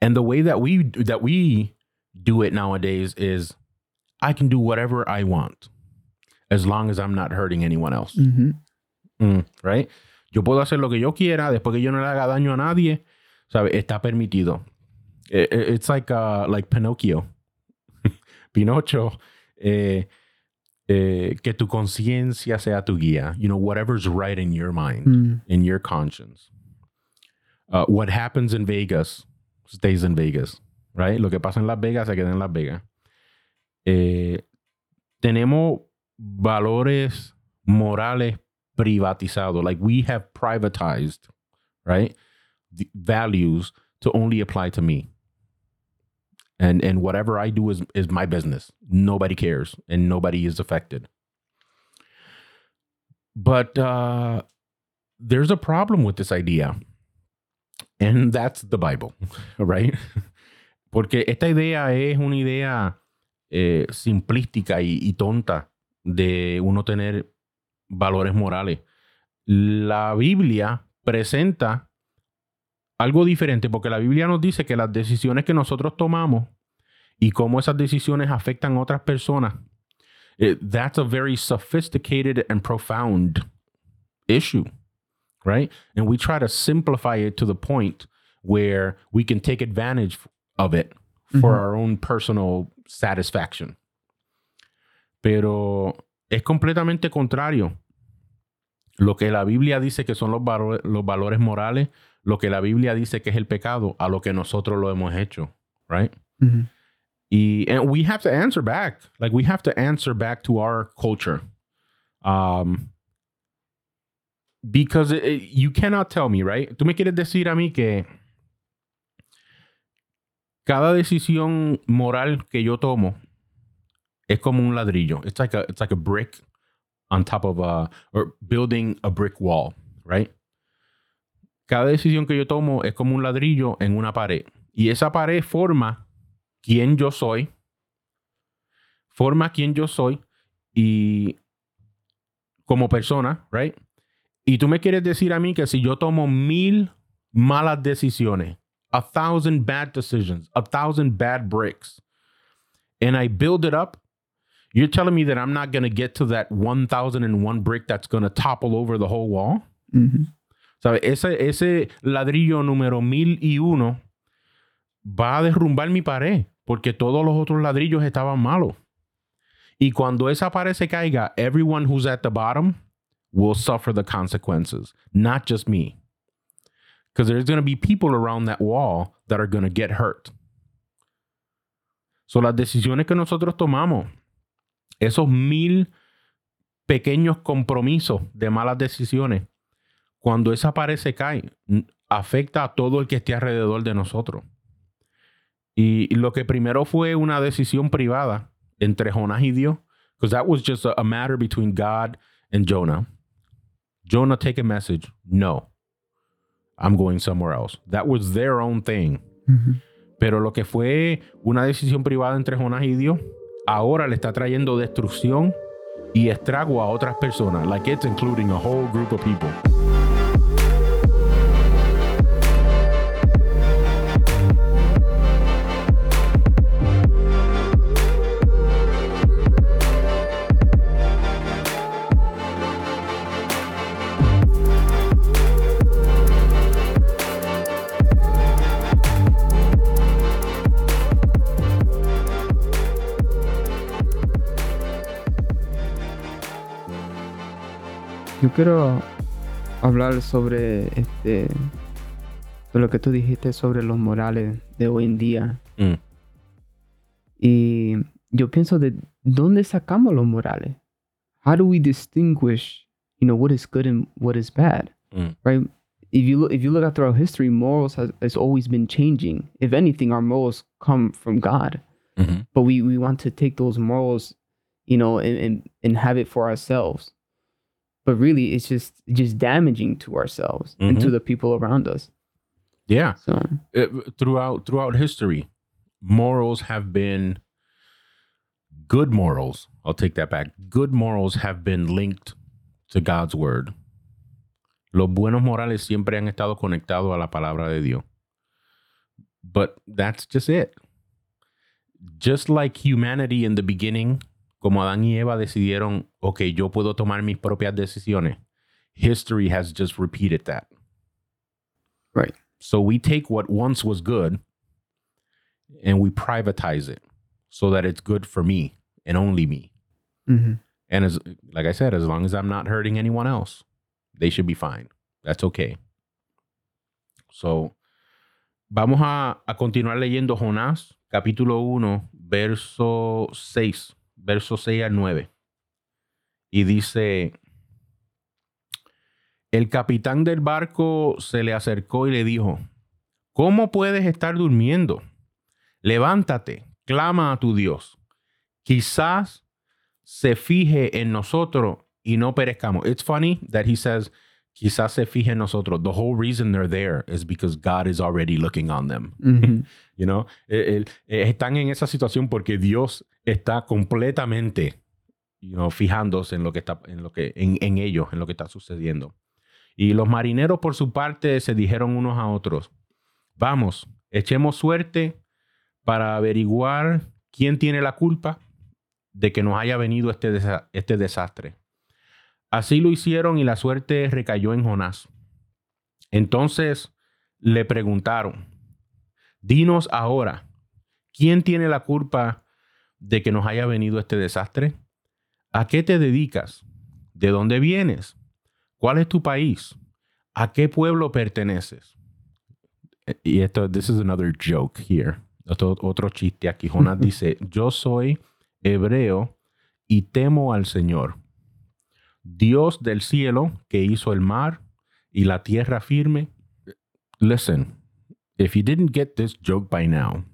Speaker 1: And the way that we that we do it nowadays is I can do whatever I want as long as I'm not hurting anyone else.
Speaker 2: hmm
Speaker 1: Mm, right? Yo puedo hacer lo que yo quiera después que yo no le haga daño a nadie, ¿sabe? Está permitido. I- i- It's like uh, like Pinocchio. *laughs* Pinocho, eh, eh, que tu conciencia sea tu guía. You know, whatever's right in your mind.
Speaker 2: Mm.
Speaker 1: in your conscience. Uh, what happens in Vegas stays in Vegas, right? Lo que pasa en Las Vegas se queda en Las Vegas. Eh, tenemos valores morales privatizados, like we have privatized, right? The values to only apply to me. And and whatever I do is is my business. Nobody cares and nobody is affected. But uh there's a problem with this idea. And that's the Bible, *laughs* right? Porque esta idea es una idea eh, simplística y, y tonta de uno tener valores morales. La Biblia presenta algo diferente porque la Biblia nos dice que las decisiones que nosotros tomamos y cómo esas decisiones afectan a otras personas, eh, that's a very sophisticated and profound issue right? And we try to simplify it to the point where we can take advantage of it for our own personal satisfaction. Pero es completamente contrario. Lo que la Biblia dice que son los, valo- los valores morales, lo que la Biblia dice que es el pecado, a lo que nosotros lo hemos hecho, right?
Speaker 2: Mhm.
Speaker 1: Y and we have to answer back. Like we have to answer back to our culture. Um because it- it- you cannot tell me, right? Tú me quieres decir a mí que cada decisión moral que yo tomo es como un ladrillo. It's like a it's like a brick on top of a or building a brick wall, right? Cada decisión que yo tomo es como un ladrillo en una pared. Y esa pared forma quién yo soy, forma quién yo soy y como persona, right? Y tú me quieres decir a mí que si yo tomo mil malas decisiones, a thousand bad decisions, a thousand bad bricks, and I build it up, you're telling me that I'm not going to get to that 1001 brick that's going to topple over the whole wall?
Speaker 2: Mhm.
Speaker 1: Ese, ese ladrillo número mil y uno va a derrumbar mi pared porque todos los otros ladrillos estaban malos. Y cuando esa pared se caiga, everyone who's at the bottom will suffer the consequences, not just me. Because there's going to be people around that wall that are going to get hurt. So las decisiones que nosotros tomamos, esos mil pequeños compromisos de malas decisiones, cuando esa pared se cae, afecta a todo el que esté alrededor de nosotros. Y lo que primero fue una decisión privada entre Jonás y Dios, because that was just a, a matter between God and Jonah. Jonah, take a message. No, I'm going somewhere else. That was their own thing.
Speaker 2: Mhm.
Speaker 1: Pero lo que fue una decisión privada entre Jonás y Dios, ahora le está trayendo destrucción y estrago a otras personas. Like it's including a whole group of people.
Speaker 2: Yo quiero hablar sobre este de lo que tú dijiste sobre los morales de hoy en día.
Speaker 1: Mm.
Speaker 2: Y yo pienso de dónde sacamos los morales. how do we distinguish, you know, what is good and what is bad,
Speaker 1: Mm.
Speaker 2: right? If you look, if you look at throughout history, morals has, has always been changing. If anything, our morals come from God,
Speaker 1: Mhm.
Speaker 2: but we we want to take those morals, you know, and and, and have it for ourselves. But really, it's just just damaging to ourselves and to
Speaker 1: Mhm.
Speaker 2: the people around us.
Speaker 1: Yeah.
Speaker 2: So
Speaker 1: Uh, throughout throughout history, morals have been good morals. I'll take that back. Good morals have been linked to God's word. Los buenos morales siempre han estado conectados a la palabra de Dios. But that's just it. Just like humanity in the beginning, como Adán y Eva decidieron, ok, yo puedo tomar mis propias decisiones. History has just repeated that.
Speaker 2: Right.
Speaker 1: So we take what once was good and we privatize it so that it's good for me and only me.
Speaker 2: mhm.
Speaker 1: And as like I said, as long as I'm not hurting anyone else, they should be fine. That's okay. So vamos a, a continuar leyendo Jonás, capítulo 1, verso 6, verso 6 al 9. Y dice, el capitán del barco se le acercó y le dijo, ¿cómo puedes estar durmiendo? Levántate, clama a tu Dios. Quizás se fije en nosotros y no perezcamos. It's funny that he says, quizás se fije en nosotros. The whole reason they're there is because God is already looking on them.
Speaker 2: Mhm. *laughs*
Speaker 1: You know, el- eh, están en esa situación porque Dios está completamente, fijándose en lo que está, en lo que, en, ellos, en lo que está sucediendo. Y los marineros, por su parte, se dijeron unos a otros: Vamos, echemos suerte para averiguar quién tiene la culpa de que nos haya venido este, este desastre. Así lo hicieron y la suerte recayó en Jonás. Entonces le preguntaron, dinos ahora, ¿quién tiene la culpa de que nos haya venido este desastre? ¿A qué te dedicas? ¿De dónde vienes? ¿Cuál es tu país? ¿A qué pueblo perteneces? Y esto, this is another joke here. Otro, otro chiste aquí. Jonás *laughs* dice, yo soy hebreo y temo al Señor, Dios del cielo que hizo el mar y la tierra firme. Listen, if you didn't get this joke by now,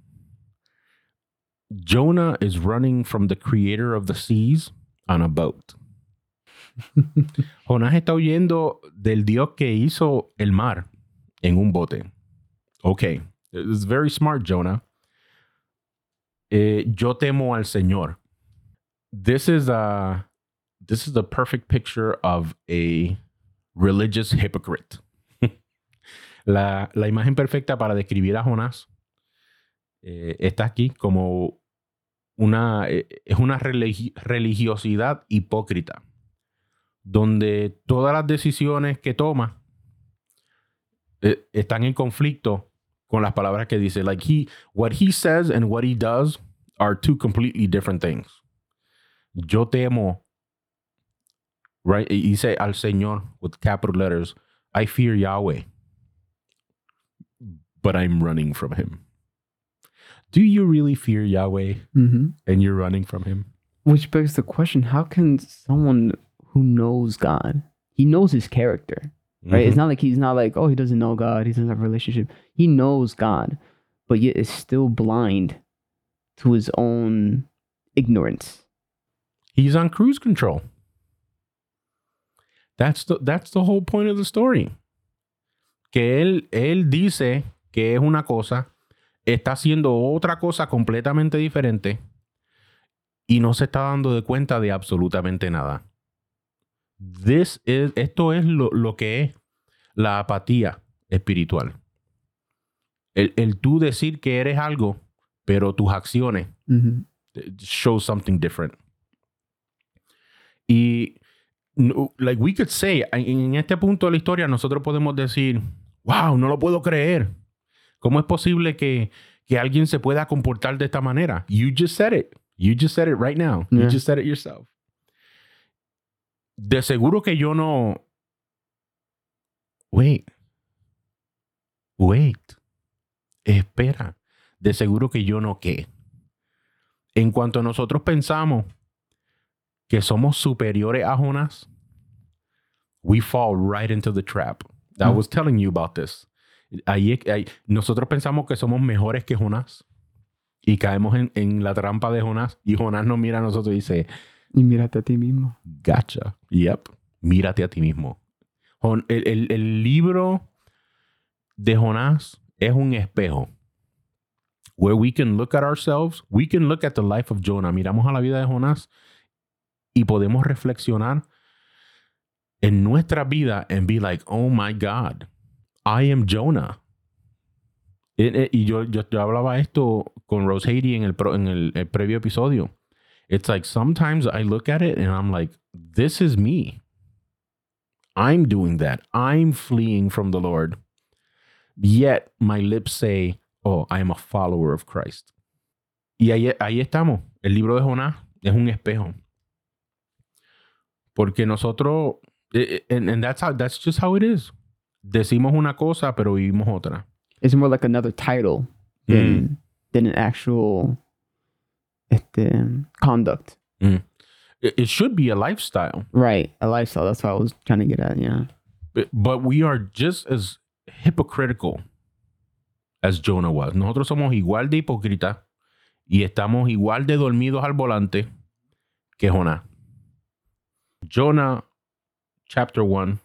Speaker 1: Jonah is running from the creator of the seas on a boat. *laughs* Jonás está huyendo del Dios que hizo el mar en un bote. Okay, it's very smart, Jonah. Eh, yo temo al Señor. This is a this is the perfect picture of a religious hypocrite. *laughs* la, la imagen perfecta para describir a Jonás eh, está aquí como una eh, es una religi- religiosidad hipócrita donde todas las decisiones que toma eh, están en conflicto con las palabras que dice like he what he says and what he does are two completely different things. Yo temo right y dice al señor with capital letters i fear yahweh but i'm running from him do you really fear yahweh
Speaker 2: Mhm.
Speaker 1: and you're running from him
Speaker 2: Which begs the question: How can someone who knows God, he knows his character, right? It's not like he's not like, oh, he doesn't know God, he doesn't have a relationship. He knows God, but yet is still blind to his own ignorance.
Speaker 1: He's on cruise control. That's the, that's the whole point of the story. Que él, él dice que es una cosa, está haciendo otra cosa completamente diferente y no se está dando de cuenta de absolutamente nada. This is, esto es lo, lo que es la apatía espiritual. El, el tú decir que eres algo, pero tus acciones show something different. Y, like, we could say, en, en este punto de la historia, nosotros podemos decir, wow, no lo puedo creer. ¿Cómo es posible que, que alguien se pueda comportar de esta manera? You just said it. You just said it right now. You just said it yourself. De seguro que yo no. Wait. Wait. Espera. De seguro que yo no qué. En cuanto nosotros pensamos que somos superiores a Jonás, we fall right into the trap. I
Speaker 2: Mm.
Speaker 1: was telling you about this. Ahí, ahí- nosotros pensamos que somos mejores que Jonás y caemos en, en la trampa de Jonás y Jonás nos mira a nosotros y dice,
Speaker 2: Y mírate a ti mismo.
Speaker 1: Gacha. Yep. Mírate a ti mismo. El, el- el libro de Jonás es un espejo. Where we can look at ourselves, we can look at the life of Jonah. Miramos a la vida de Jonás y podemos reflexionar en nuestra vida and be like, oh my God, I am Jonah. Eh, eh, y yo, yo, yo hablaba esto con Rose Haiti en el, pro- en el, el previo episodio. It's like sometimes I look at it and I'm like, this is me. I'm doing that. I'm fleeing from the Lord. Yet my lips say, oh, I am a follower of Christ. Y ahí, ahí estamos. El libro de Jonás es un espejo. Porque nosotros, eh, and, and that's, how, that's just how it is. Decimos una cosa, pero vivimos otra.
Speaker 2: It's more like another title than than an actual este, conduct.
Speaker 1: It, it should be a lifestyle.
Speaker 2: Right. A lifestyle. That's what I was trying to get at. Yeah.
Speaker 1: But- But we are just as hypocritical as Jonah was. Nosotros somos igual de hipócritas y estamos igual de dormidos al volante que Jonah. Jonah, chapter 1,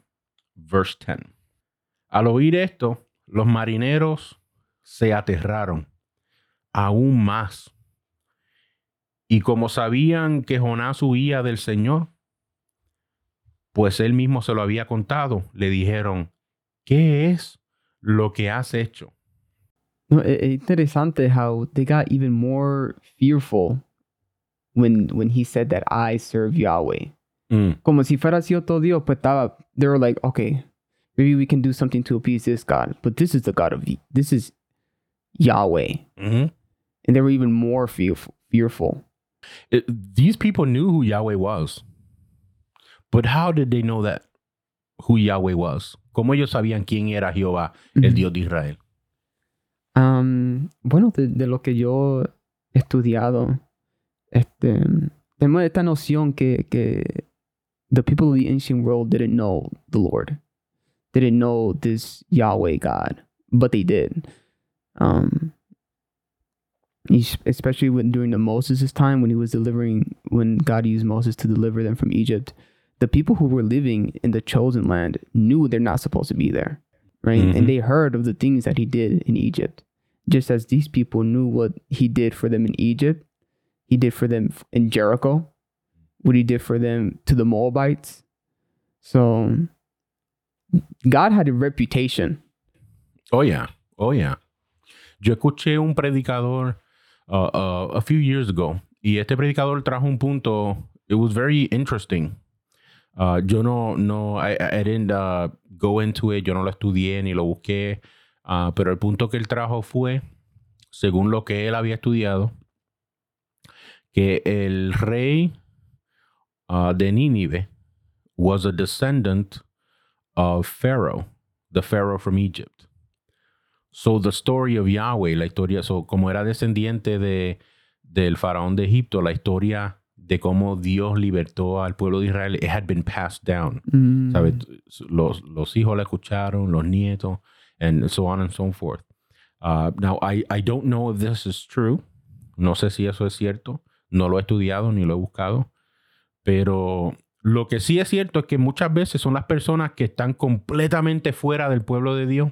Speaker 1: verse 10. Al oír esto, los marineros se aterraron aún más. Y como sabían que Jonás huía del Señor, pues él mismo se lo había contado, le dijeron, ¿qué es lo que has hecho?
Speaker 2: No, it, it's interesante how they got even more fearful when when he said that I serve Yahweh.
Speaker 1: Mm,
Speaker 2: Como si fuera así otro Dios, pues estaba, they were like, okay, maybe we can do something to appease this God, but this is the God of, this is Yahweh.
Speaker 1: mhm.
Speaker 2: And they were even more fearful. fearful.
Speaker 1: It- these people knew who Yahweh was. But how did they know that who Yahweh was? ¿Cómo ellos sabían quién era Jehová, el Dios de Israel?
Speaker 2: Am, bueno, de, de lo que yo he estudiado, este, tenemos esta noción que, que the people of the ancient world didn't know the Lord. They didn't know this Yahweh God, but they did. Um, especially when during the Moses' time when he was delivering, when God used Moses to deliver them from Egypt, the people who were living in the chosen land knew they're not supposed to be there, right?
Speaker 1: Mhm.
Speaker 2: And they heard of the things that he did in Egypt, just as these people knew what he did for them in Egypt, he did for them in Jericho, what he did for them to the Moabites. So God had a reputation.
Speaker 1: Oh, yeah. Oh, yeah. Yo escuché un predicador uh, uh, a few years ago y este predicador trajo un punto. It was very interesting. Uh, yo no, no, I, didn't go into it. Yo no lo estudié ni lo busqué. pero el punto que él trajo fue, según lo que él había estudiado, que el rey de Nínive was a descendant of Pharaoh, the Pharaoh from Egypt. So the story of Yahweh, la historia, so, como era descendiente de, del faraón de Egipto, la historia de cómo Dios libertó al pueblo de Israel, it had been passed down.
Speaker 2: Mm.
Speaker 1: ¿sabes? Los, los hijos la escucharon, los nietos, and so on and so forth. Uh, now, I, I don't know if this is true. No sé si eso es cierto. No lo he estudiado ni lo he buscado. Pero lo que sí es cierto es que muchas veces son las personas que están completamente fuera del pueblo de Dios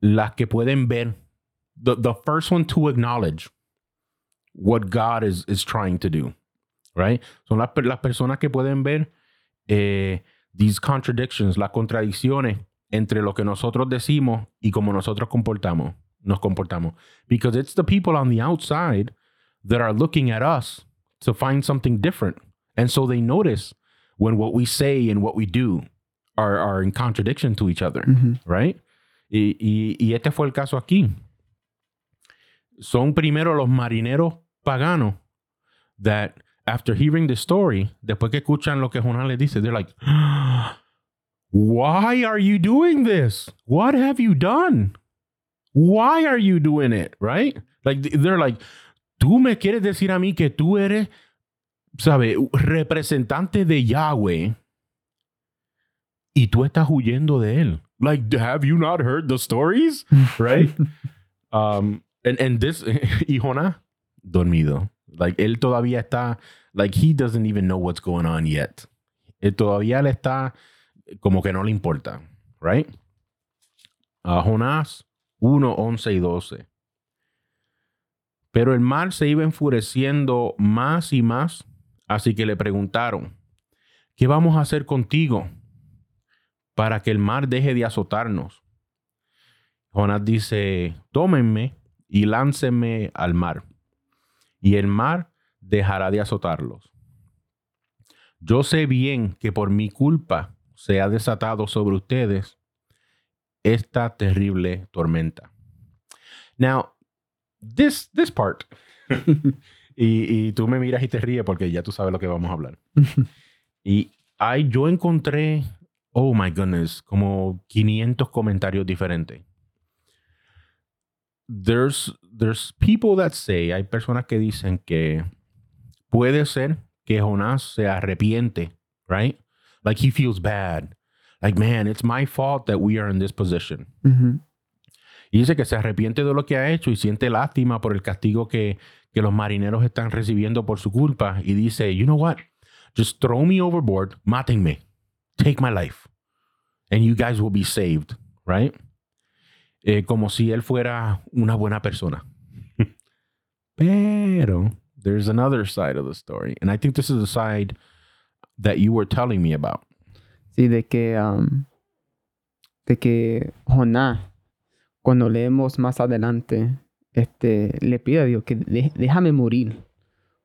Speaker 1: las que pueden ver. The, the first one to acknowledge what God is, is trying to do. Right? Son las, las personas que pueden ver eh, these contradictions, las contradicciones entre lo que nosotros decimos y como nosotros comportamos, nos comportamos. Because it's the people on the outside that are looking at us to find something different. And so they notice when what we say and what we do are, are in contradiction to each other,
Speaker 2: Mhm.
Speaker 1: right? Y, y, y este fue el caso aquí. Son primero los marineros paganos that after hearing the story, después que escuchan lo que Jonás les dice, they're like, *gasps* why are you doing this? What have you done? Why are you doing it? Right? Like they're like, tú me quieres decir a mí que tú eres ¿sabe? Representante de Yahweh y tú estás huyendo de él. Like, have you not heard the stories? *laughs* Right? um, and, and this, *laughs* y Jonah, dormido. Like, él todavía está, like, he doesn't even know what's going on yet. Él todavía le está como que no le importa. Right? Uh, Jonás 1, 11 y 12. Pero el mar se iba enfureciendo más y más, así que le preguntaron, ¿qué vamos a hacer contigo para que el mar deje de azotarnos? Jonás dice, tómenme y láncenme al mar, y el mar dejará de azotarlos. Yo sé bien que por mi culpa se ha desatado sobre ustedes esta terrible tormenta. Now, this, this part, *laughs* y, y, tú me miras y te ríes porque ya tú sabes lo que vamos a hablar. *laughs* y ay, yo encontré, oh my goodness, como 500 comentarios diferentes. There's, there's people that say, hay personas que dicen que puede ser que Jonás se arrepiente, right? Like he feels bad. Like, man, it's my fault that we are in this position.
Speaker 2: Mm -hmm.
Speaker 1: Y dice que se arrepiente de lo que ha hecho y siente lástima por el castigo que, que los marineros están recibiendo por su culpa. Y dice, you know what? Just throw me overboard, mátenme, take my life, and you guys will be saved, right? Eh, como si él fuera una buena persona. *laughs* Pero there's another side of the story. And I think this is the side that you were telling me about.
Speaker 2: Sí, de que, um, de que Jonás cuando leemos más adelante, este, le pide a Dios que déjame morir,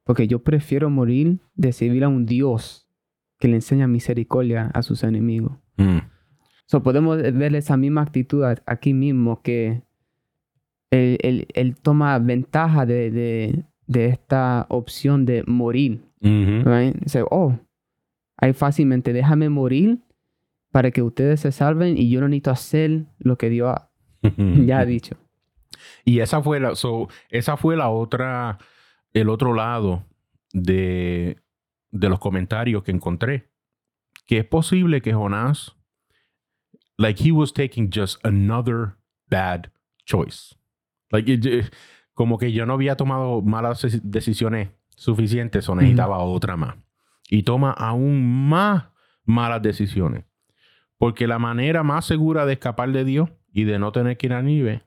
Speaker 2: porque yo prefiero morir de servir a un Dios que le enseña misericordia a sus enemigos.
Speaker 1: Mm.
Speaker 2: So, podemos ver esa misma actitud aquí mismo, que él, él, toma ventaja de, de, de, esta opción de morir.
Speaker 1: Mm
Speaker 2: -hmm. oh, ahí fácilmente, déjame morir para que ustedes se salven y yo no necesito hacer lo que Dios *laughs* ya ha dicho.
Speaker 1: Y esa fue la, so, esa fue la otra, el otro lado de, de los comentarios que encontré. Que es posible que Jonás, like he was taking just another bad choice. Like, como que yo no había tomado malas decisiones suficientes o necesitaba otra más. Y toma aún más malas decisiones. Porque la manera más segura de escapar de Dios y de no tener que ir a nieve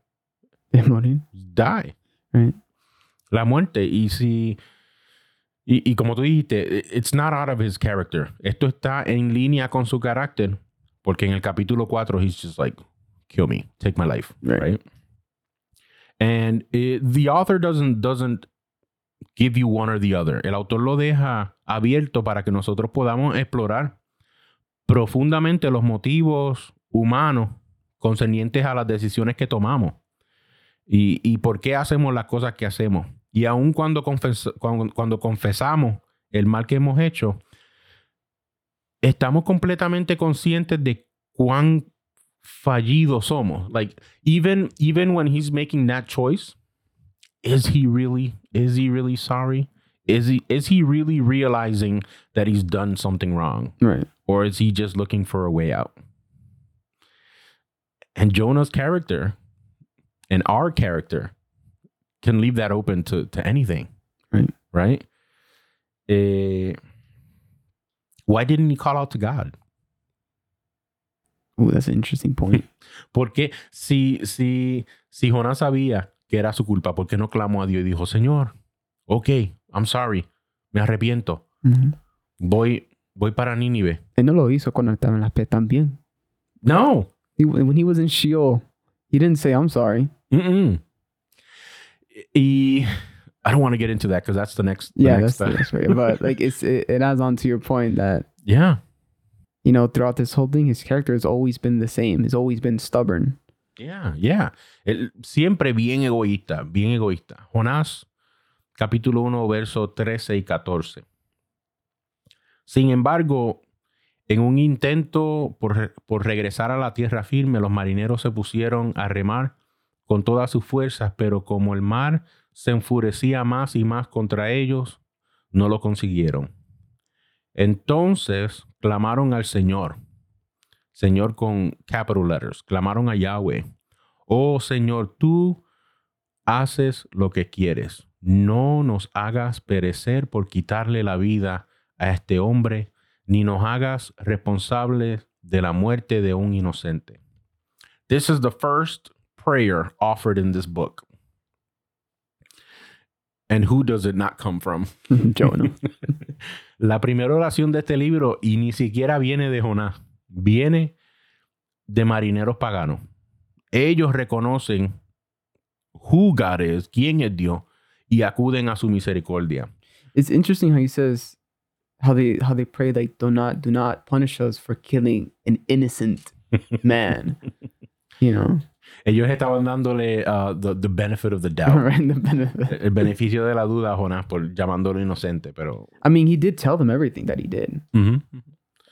Speaker 2: es morir.
Speaker 1: Die.
Speaker 2: Right.
Speaker 1: La muerte. Y si. Y, y, como tú dijiste, it's not out of his character. Esto está en línea con su carácter. Porque en el capítulo 4, he's just like, kill me, take my life.
Speaker 2: Right.
Speaker 1: right? And it, the author doesn't, doesn't give you one or the other. El autor lo deja abierto para que nosotros podamos explorar profundamente los motivos humanos concernientes a las decisiones que tomamos y, y por qué hacemos las cosas que hacemos. Y aun cuando, confes cuando, cuando confesamos el mal que hemos hecho, estamos completamente conscientes de cuán fallidos somos. Like even even when he's making that choice, is he really is he really sorry? Is he is he really realizing that he's done something wrong?
Speaker 2: Right.
Speaker 1: Or is he just looking for a way out? And Jonah's character and our character can leave that open to, to anything.
Speaker 2: Right.
Speaker 1: Right? Eh, why didn't he call out to God?
Speaker 2: Oh, that's an interesting point. *laughs*
Speaker 1: Porque si, si, si Jonás sabía que era su culpa, ¿por qué no clamó a Dios y dijo, Señor, ok, I'm sorry, me arrepiento, voy, voy para Nínive?
Speaker 2: Él no lo hizo cuando estaba en las también.
Speaker 1: No.
Speaker 2: He, when he was in Sheol, he didn't say, I'm sorry.
Speaker 1: Mm -mm. Y I don't want to get into that because that's the next. The
Speaker 2: yeah,
Speaker 1: next
Speaker 2: that's the next way. But *laughs* like, it's it, it adds on to your point that
Speaker 1: yeah,
Speaker 2: you know, throughout this whole thing, his character has always been the same. He's always been stubborn.
Speaker 1: Yeah, yeah. Él, siempre bien egoísta, bien egoísta. Jonás, capítulo 1, verso 13 y 14. Sin embargo, en un intento por, por regresar a la tierra firme, los marineros se pusieron a remar con todas sus fuerzas, pero como el mar se enfurecía más y más contra ellos, no lo consiguieron. Entonces clamaron al Señor, Señor con capital letters, clamaron a Yahweh. Oh Señor, tú haces lo que quieres. No nos hagas perecer por quitarle la vida a este hombre, ni nos hagas responsables de la muerte de un inocente. This is the first prayer offered in this book. And who does it not come from? *laughs*
Speaker 2: Jonah. *laughs*
Speaker 1: La primera oración de este libro y ni siquiera viene de Jonás, viene de marineros paganos. Ellos reconocen who God is, quién es Dios, y acuden a su misericordia.
Speaker 2: It's interesting how he says how they how they pray like do not do not punish us for killing an innocent *laughs* man. you know,
Speaker 1: Ellos estaban dándole uh, the, the benefit of the doubt, *laughs*
Speaker 2: right? The benefit.
Speaker 1: el beneficio de la duda a Jonás por llamándolo inocente, pero
Speaker 2: I mean, he did tell them everything that he did
Speaker 1: Ujú.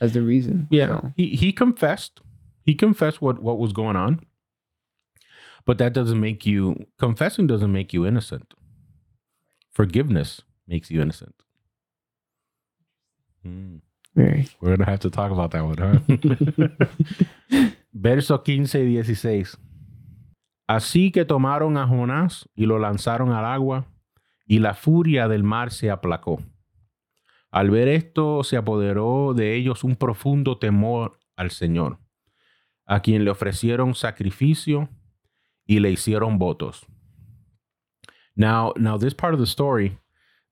Speaker 2: as the reason.
Speaker 1: Yeah,
Speaker 2: so.
Speaker 1: he he confessed. He confessed what what was going on. But that doesn't make you confessing doesn't make you innocent. Forgiveness makes you innocent.
Speaker 2: Very.
Speaker 1: We're gonna have to talk about that one, huh? *laughs* Verso 15 y 16. Así que tomaron a Jonás y lo lanzaron al agua, y la furia del mar se aplacó. Al ver esto, se apoderó de ellos un profundo temor al Señor, a quien le ofrecieron sacrificio y le hicieron votos. Now, now this part of the story,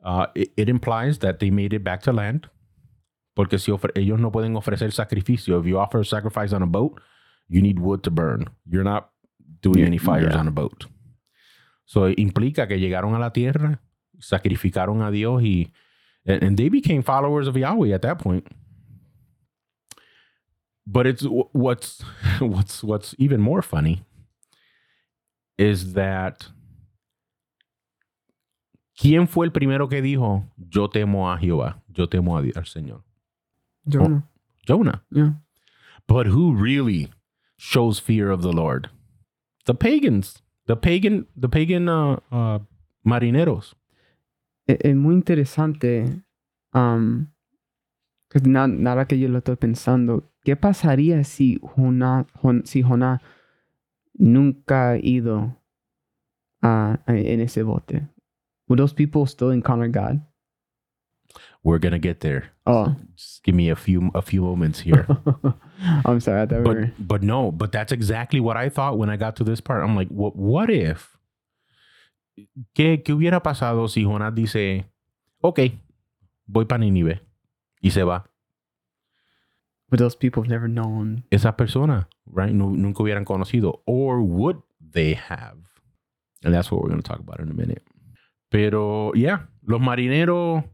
Speaker 1: uh, it, it implies that they made it back to land. Porque si ellos no pueden ofrecer sacrificio, if you offer a sacrifice on a boat, you need wood to burn. You're not doing any fires
Speaker 2: yeah.
Speaker 1: on a boat. So implica que llegaron a la tierra, sacrificaron a Dios y and, and they became followers of Yahweh at that point. But it's wh- what's *laughs* what's what's even more funny is that ¿Quién fue el primero que dijo, yo temo a Jehová, yo temo a Dios, al Señor?
Speaker 2: Jonah.
Speaker 1: Jonah.
Speaker 2: Yeah.
Speaker 1: But who really shows fear of the Lord? The pagans, the pagan, the pagan uh, uh, marineros.
Speaker 2: Es, es muy interesante. Um, que na- nada que yo lo estoy pensando. ¿Qué pasaría si Jonás, Jon- si Jonás nunca ha ido a- en ese bote? Would those people still encounter God?
Speaker 1: We're gonna get there.
Speaker 2: Oh,
Speaker 1: Just give me a few a few moments here. *laughs*
Speaker 2: I'm sorry. I thought we
Speaker 1: but
Speaker 2: were.
Speaker 1: but no, but that's exactly what I thought when I got to this part. I'm like, what what if? ¿Qué, qué hubiera pasado si Jonás dice, ok, voy para Nínive y se va?
Speaker 2: But those people have never known.
Speaker 1: esas personas, right, nu- nunca hubieran conocido. Or would they have? And that's what we're going to talk about in a minute. Pero, yeah, los marineros,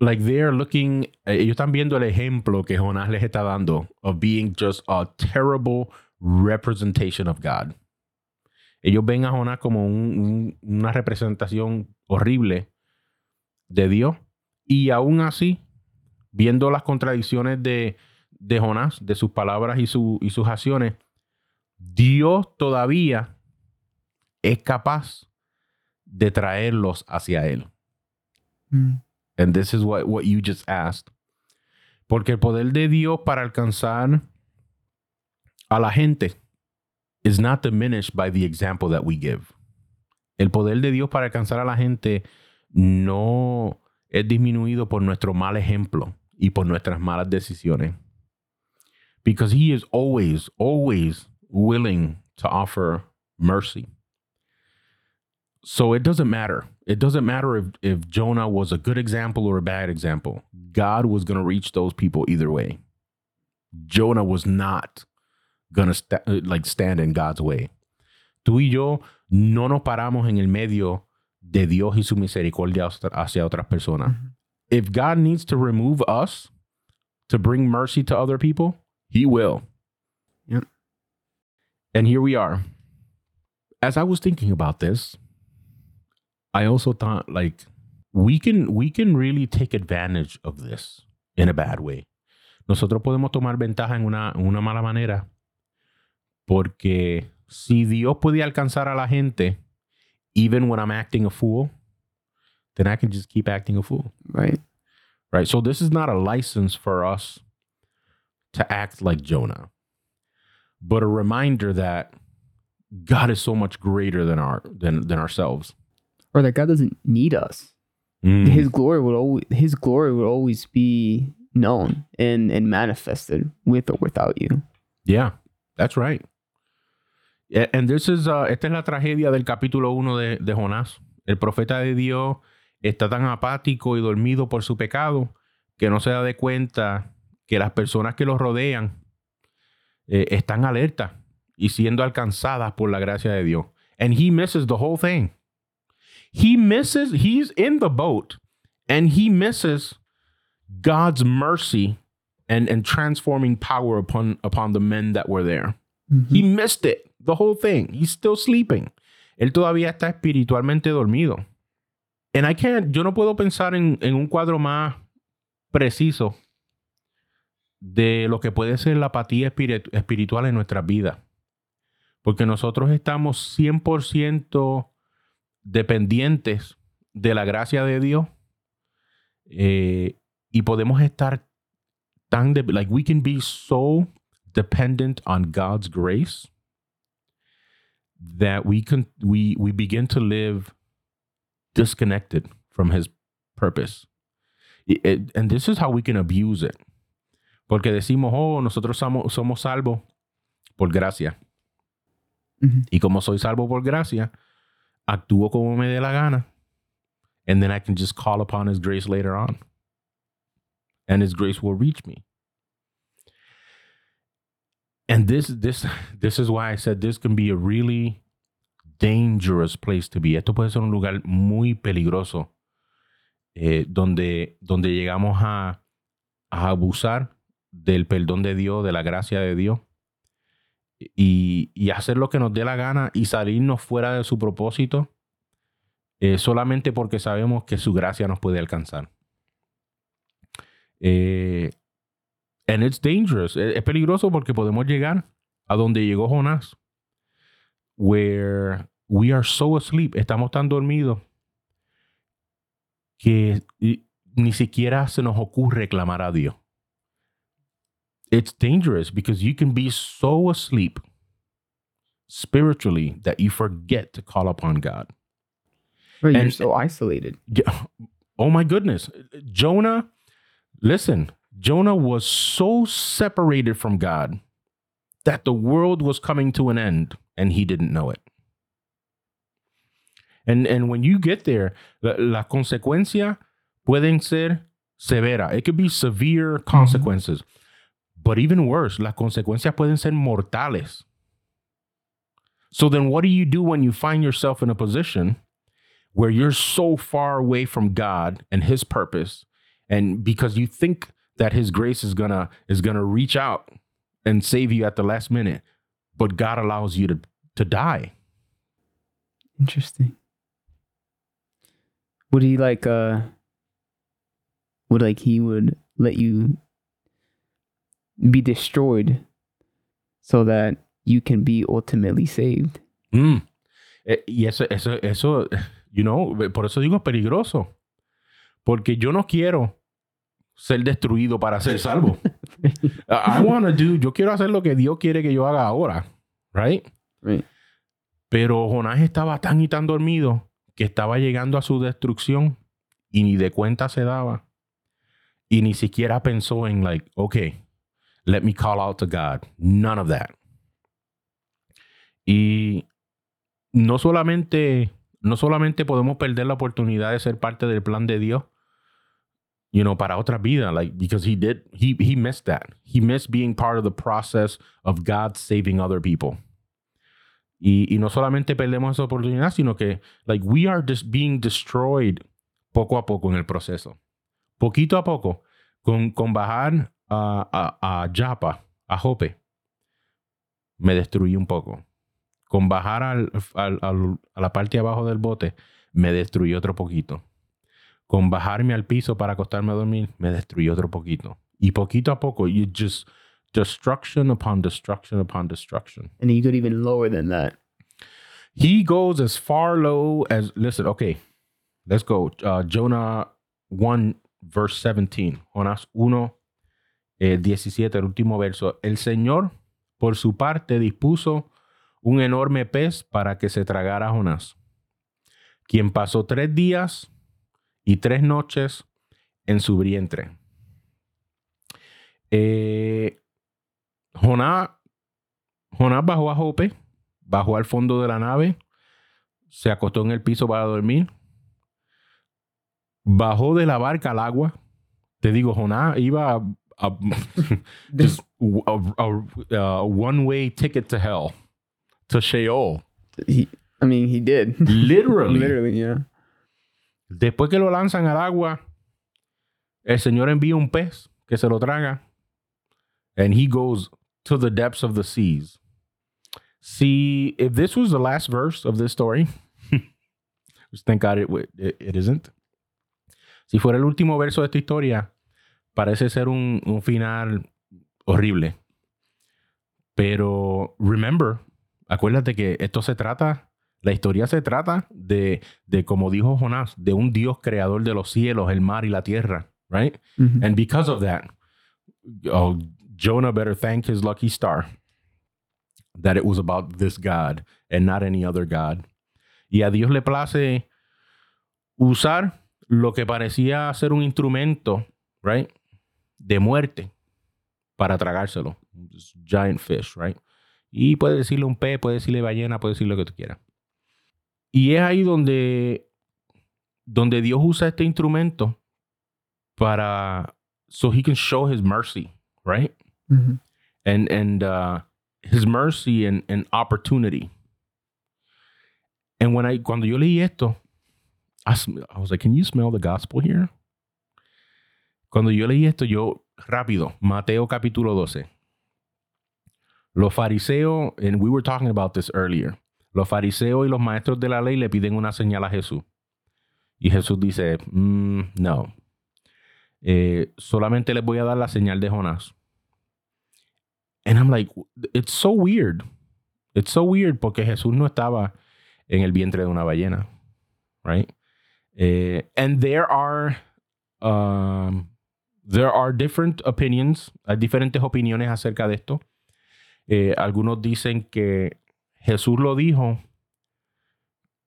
Speaker 1: like they're looking, eh, ellos están viendo el ejemplo que Jonás les está dando of being just a terrible representation of God. Ellos ven a Jonás como un- un- una representación horrible de Dios. Y aún así, viendo las contradicciones de, de Jonás, de sus palabras y, su- y sus acciones, Dios todavía es capaz de traerlos hacia Él.
Speaker 2: Mm.
Speaker 1: And this is what, what you just asked. Porque el poder de Dios para alcanzar a la gente is not diminished by the example that we give. El poder de Dios para alcanzar a la gente no es disminuido por nuestro mal ejemplo y por nuestras malas decisiones. Because he is always, always willing to offer mercy. So it doesn't matter. It doesn't matter if, if Jonah was a good example or a bad example. God was going to reach those people either way. Jonah was not going to sta- like stand in God's way. Tú y yo no nos paramos en el medio de Dios y su misericordia hacia- otras personas.
Speaker 2: Mhm.
Speaker 1: If God needs to remove us to bring mercy to other people, he will.
Speaker 2: Yep.
Speaker 1: And here we are. As I was thinking about this, I also thought like we can we can really take advantage of this in a bad way. Nosotros podemos tomar ventaja en una, en una mala manera porque si Dios puede alcanzar a la gente even when I'm acting a fool, then I can just keep acting a fool.
Speaker 2: Right.
Speaker 1: Right? So this is not a license for us to act like Jonah, but a reminder that God is so much greater than our than than ourselves.
Speaker 2: Or that God doesn't need us.
Speaker 1: Mm.
Speaker 2: His glory would always his glory would always be known and, and manifested with or without you.
Speaker 1: Yeah, that's right. A- And this is, uh, esta es la tragedia del capítulo 1 de, de Jonás. El profeta de Dios está tan apático y dormido por su pecado que no se da de cuenta que las personas que lo rodean eh, están alertas y siendo alcanzadas por la gracia de Dios. And he misses the whole thing. He misses, he's in the boat and he misses God's mercy and, and transforming power upon, upon the men that were there. Mm-hmm. He missed it, the whole thing. He's still sleeping. Él todavía está espiritualmente dormido. And I can't, yo no puedo pensar en, en un cuadro más preciso de lo que puede ser la apatía espiritu- espiritual en nuestras vidas. Porque nosotros estamos 100% dependientes de la gracia de Dios eh, y podemos estar tan, de, like we can be so dependent on God's grace that we can we we begin to live disconnected from his purpose. It- and this is how we can abuse it. Porque decimos, oh, nosotros somos, somos salvos por gracia. Y como soy salvo por gracia, actúo como me dé la gana. And then I can just call upon his grace later on. And his grace will reach me. And this this this is why I said this can be a really dangerous place to be. Esto puede ser un lugar muy peligroso eh, donde, donde llegamos a, a abusar del perdón de Dios, de la gracia de Dios y, hacer lo que nos dé la gana y salirnos fuera de su propósito eh, solamente porque sabemos que su gracia nos puede alcanzar. Eh, and it's dangerous. Es, es peligroso porque podemos llegar a donde llegó Jonás, where we are so asleep, estamos tan dormidos que ni siquiera se nos ocurre clamar a Dios. It's dangerous because you can be so asleep spiritually that you forget to call upon God.
Speaker 2: Right, you're so isolated.
Speaker 1: Yeah. *laughs* Oh my goodness. Jonah, listen, Jonah was so separated from God that the world was coming to an end and he didn't know it. And, and when you get there, la, las consecuencias pueden ser severa. It could be severe mm-hmm. consequences. But even worse, las consecuencias pueden ser mortales. So then what do you do when you find yourself in a position where you're so far away from God and his purpose and because you think that his grace is to is to reach out and save you at the last minute but God allows you to to die.
Speaker 2: Interesting. Would he like uh would like he would let you be destroyed so that you can be ultimately saved?
Speaker 1: Mm. Eh, Y eso eso eso you know, por eso digo peligroso. Porque yo no quiero ser destruido para ser salvo. *laughs* I want to do, yo quiero hacer lo que Dios quiere que yo haga ahora, right?
Speaker 2: Right.
Speaker 1: Pero Jonás estaba tan y tan dormido que estaba llegando a su destrucción y ni de cuenta se daba. Y ni siquiera pensó en, like, okay, let me call out to God. None of that. Y no solamente, no solamente podemos perder la oportunidad de ser parte del plan de Dios, you know, para otra vida, like, because he did, he, he missed that. He missed being part of the process of God saving other people. Y, y no solamente perdemos esa oportunidad, sino que, like, we are just being destroyed poco a poco en el proceso. Poquito a poco, con, con bajar a, a, a Japa, a Jope, me destruí un poco. Con bajar al, al- al- a la parte de abajo del bote, me destruí otro poquito. Con bajarme al piso para acostarme a dormir, me destruí otro poquito. Y poquito a poco, you just destruction upon destruction upon destruction.
Speaker 2: And he could even lower than that.
Speaker 1: He goes as far low as listen. Okay, let's go. Uh, Jonah one verse 17. Jonás 1, eh, 17, el último verso. El Señor, por su parte, dispuso un enorme pez para que se tragara Jonás, quien pasó tres días y tres noches en su vientre. Eh, Jonás, Jonás bajó a Jope, bajó al fondo de la nave, se acostó en el piso para dormir, bajó de la barca al agua. Te digo, Jonás iba a, just a, a- a one-way ticket to hell, to Sheol.
Speaker 2: He, I mean, he did. *laughs*
Speaker 1: Literally.
Speaker 2: Literally, yeah.
Speaker 1: Después que lo lanzan al agua, el Señor envía un pez que se lo traga. And he goes to the depths of the seas. See, if this was the last verse of this story, *laughs* just thank God it, it, it isn't. Si fuera el último verso de esta historia, parece ser un, un final horrible. Pero remember, acuérdate que esto se trata, la historia se trata de, de como dijo Jonás, de un Dios creador de los cielos, el mar y la tierra, right? And because of that, oh, Jonah better thank his lucky star that it was about this God and not any other God. Y a Dios le place usar lo que parecía ser un instrumento, right? De muerte para tragárselo. Giant fish, right? Y puede decirle un pez, puede decirle ballena, puede decirle lo que tú quieras. Y es ahí donde, donde Dios usa este instrumento para so he can show his mercy, right?
Speaker 2: Mhm.
Speaker 1: And and uh his mercy and, and opportunity. And when I cuando yo leí esto, I, I was like, can you smell the gospel here? Cuando yo leí esto, yo rápido, Mateo capítulo 12. Los fariseos, and we were talking about this earlier. Los fariseos y los maestros de la ley le piden una señal a Jesús. Y Jesús dice, "Mm, no, eh, solamente les voy a dar la señal de Jonás. And I'm like, it's so weird. It's so weird porque Jesús no estaba en el vientre de una ballena, right? Eh, and there are um, there are different opinions, hay diferentes opiniones acerca de esto. Eh, algunos dicen que Jesús lo dijo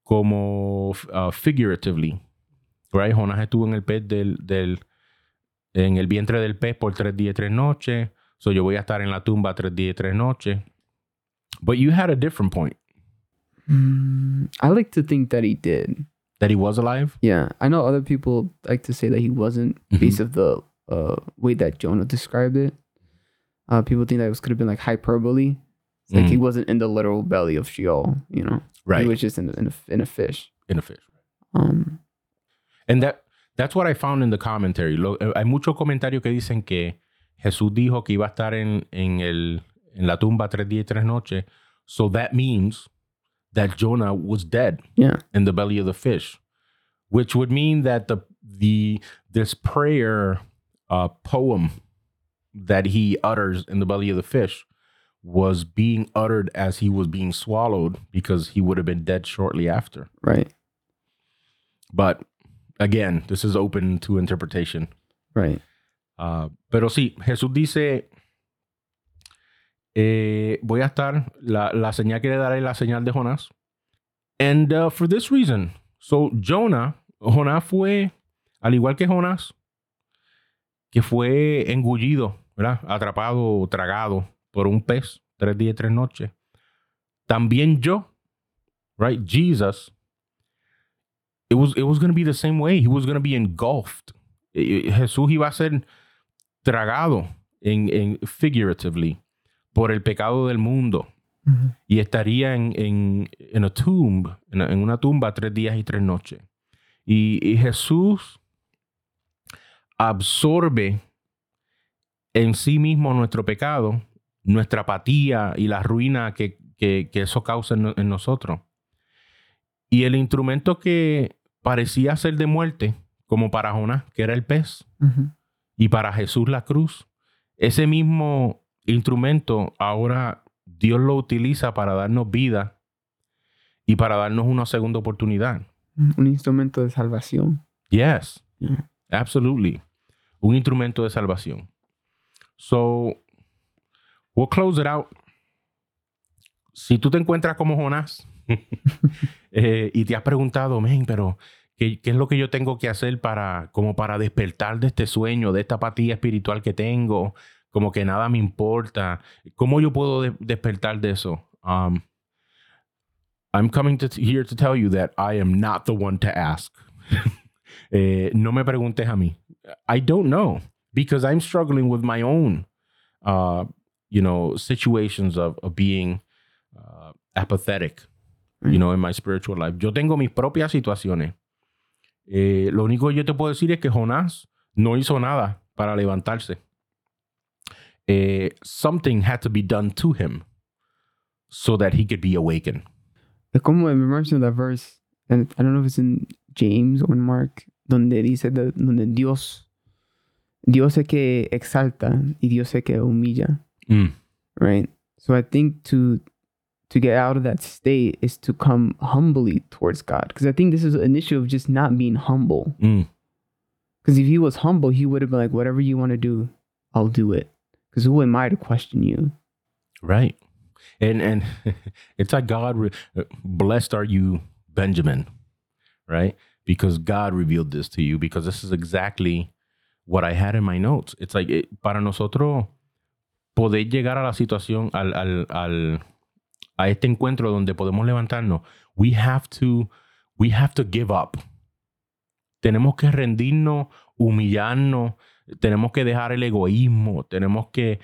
Speaker 1: como uh, figuratively, right? Jonás estuvo en el pez del, del en el vientre del pez por tres días y tres noches. So yo voy a estar en la tumba tres días y tres noches. But you had a different point
Speaker 2: Mm, I like to think that he did.
Speaker 1: that he was alive.
Speaker 2: Yeah, I know other people like to say that he wasn't
Speaker 1: Mhm.
Speaker 2: based of the uh, way that Jonah described it. Uh, people think that it was could have been like hyperbole. It's like he
Speaker 1: Mhm.
Speaker 2: wasn't in the literal belly of Sheol, you know.
Speaker 1: Right.
Speaker 2: He was just in in a, in a fish.
Speaker 1: in a fish.
Speaker 2: Um,
Speaker 1: And that that's what I found in the commentary. Lo- eh, hay muchos comentarios que dicen que Jesús dijo que iba a estar en, en, el, en la tumba tres días y tres noches. So that means that Jonah was dead
Speaker 2: yeah.
Speaker 1: in the belly of the fish, which would mean that the the this prayer uh, poem that he utters in the belly of the fish was being uttered as he was being swallowed because he would have been dead shortly after.
Speaker 2: Right.
Speaker 1: But again, this is open to interpretation.
Speaker 2: Right.
Speaker 1: Uh, pero sí, Jesús dice, eh, voy a estar, la, la señal que le daré la señal de Jonás. And uh, for this reason, so Jonah, Jonás fue, al igual que Jonás, que fue engullido, ¿verdad? Atrapado, tragado por un pez, tres días y tres noches. También yo, right? Jesus, it was, it was going to be the same way. He was going to be engulfed. Eh, eh, Jesús iba a ser tragado en, en figuratively por el pecado del mundo
Speaker 2: Mhm.
Speaker 1: y estaría en, en, en a tomb, en, en una tumba tres días y tres noches. Y, y Jesús absorbe en sí mismo nuestro pecado, nuestra apatía y la ruina que, que, que eso causa en, no- en nosotros. Y el instrumento que parecía ser de muerte, como para Jonás, que era el pez, y para Jesús la cruz. Ese mismo instrumento ahora Dios lo utiliza para darnos vida y para darnos una segunda oportunidad.
Speaker 2: Un instrumento de salvación.
Speaker 1: Yes.
Speaker 2: Yeah.
Speaker 1: Absolutely. Un instrumento de salvación. So, we'll close it out. Si tú te encuentras como Jonás *laughs* eh, y te has preguntado, men, pero ¿qué, ¿qué, es lo que yo tengo que hacer para, como para despertar de este sueño, de esta apatía espiritual que tengo? Como que nada me importa. ¿Cómo yo puedo de despertar de eso? Um, I'm coming to here to tell you that I am not the one to ask. *laughs* eh, no me preguntes a mí. I don't know because I'm struggling with my own, uh, you know, situations of, of being uh, apathetic, you know, in my spiritual life. Yo tengo mis propias situaciones. Eh, lo único que yo te puedo decir es que Jonás no hizo nada para levantarse. Eh, something had to be done to him so that he could be awakened.
Speaker 2: Como it reminds me of that verse, and I don't know if it's in James or in Mark, donde dice de, donde Dios, Dios es que exalta y Dios es que humilla,
Speaker 1: Mm.
Speaker 2: right? So I think to to get out of that state is to come humbly towards God, because I think this is an issue of just not being humble.
Speaker 1: Mm.
Speaker 2: Because if he was humble, he would have been like, whatever you want to do, I'll do it. Because who am I to question you?
Speaker 1: Right. And and *laughs* it's like God re- blessed are you Benjamin, right? Because God revealed this to you because this is exactly what I had in my notes. It's like it, para nosotros poder llegar a la situación al, al, al a este encuentro donde podemos levantarnos, we have to we have to give up. Tenemos que rendirnos, humillarnos, tenemos que dejar el egoísmo, tenemos que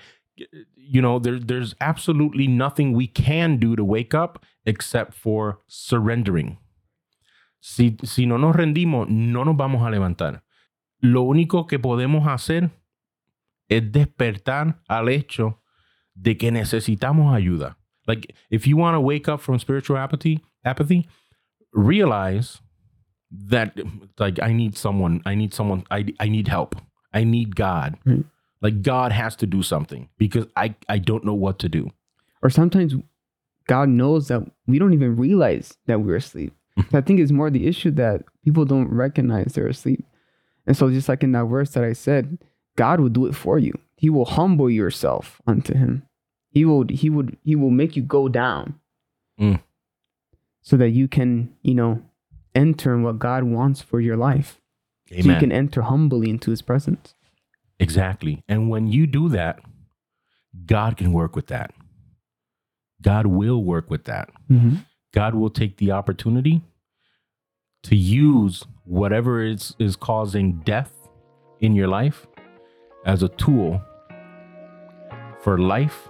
Speaker 1: you know, there, there's absolutely nothing we can do to wake up except for surrendering. Si, si no nos rendimos, no nos vamos a levantar. Lo único que podemos hacer es despertar al hecho de que necesitamos ayuda. Like, if you want to wake up from spiritual apathy, apathy, realize that, like, I need someone, I need someone, I, I need help. I need God.
Speaker 2: Mm.
Speaker 1: Like God has to do something because I, I don't know what to do.
Speaker 2: Or sometimes God knows that we don't even realize that we're asleep. *laughs* I think it's more the issue that people don't recognize they're asleep. And so, just like in that verse that I said, God will do it for you. He will humble yourself unto Him. He will. He would. He will make you go down,
Speaker 1: Mm.
Speaker 2: so that you can, you know, enter in what God wants for your life. So you can enter humbly into His presence.
Speaker 1: Exactly. And when you do that, God can work with that. God will work with that.
Speaker 2: Mm-hmm.
Speaker 1: God will take the opportunity to use whatever is, is causing death in your life as a tool for life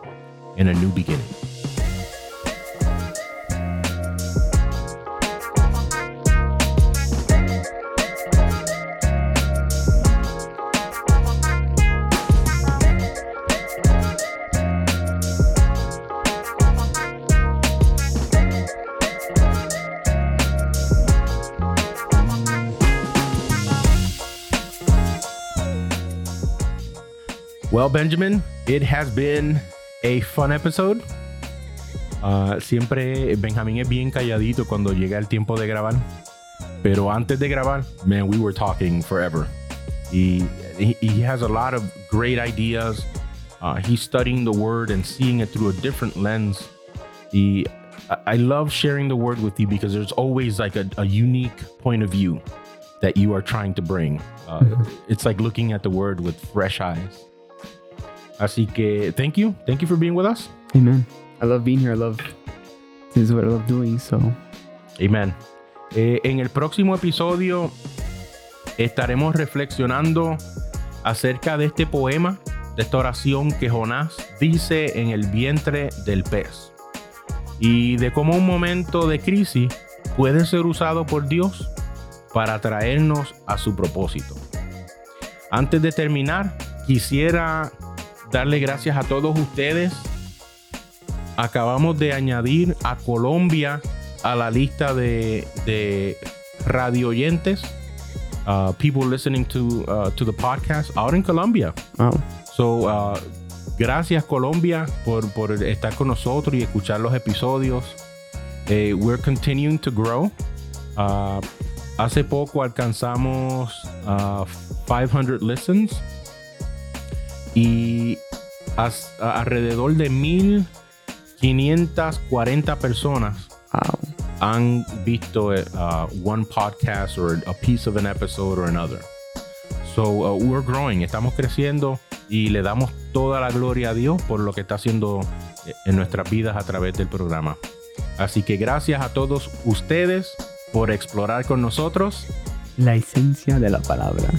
Speaker 1: and a new beginning. Well, Benjamin, it has been a fun episode. Ah, siempre Benjamín es bien calladito cuando llega el tiempo de grabar. Pero antes de grabar, man, we were talking forever. He, he, he has a lot of great ideas. Uh, he's studying the word and seeing it through a different lens. He, I- I love sharing the word with you because there's always like a, a unique point of view that you are trying to bring. Uh, it's like looking at the word with fresh eyes. Así que thank you. Thank you for being with us.
Speaker 2: Amen. I love being here. I love. This is what I love doing. So
Speaker 1: Amen. Eh, en el próximo episodio estaremos reflexionando acerca de este poema, de esta oración que Jonás dice en el vientre del pez. Y de cómo un momento de crisis puede ser usado por Dios para traernos a su propósito. Antes de terminar, quisiera darle gracias a todos ustedes. Acabamos de añadir a Colombia a la lista de, de radio oyentes, uh, people listening to, uh, to the podcast out in Colombia. So, uh, gracias Colombia por, por estar con nosotros y escuchar los episodios. Eh, we're continuing to grow. Uh, hace poco alcanzamos uh, 500 listens y as- a- alrededor de 1540 personas
Speaker 2: Wow.
Speaker 1: han visto eh, uh, one podcast or a piece of an episode or another. So uh, we're growing, estamos creciendo y le damos toda la gloria a Dios por lo que está haciendo eh, en nuestras vidas a través del programa. Así que gracias a todos ustedes por explorar con nosotros.
Speaker 2: La esencia de la palabra.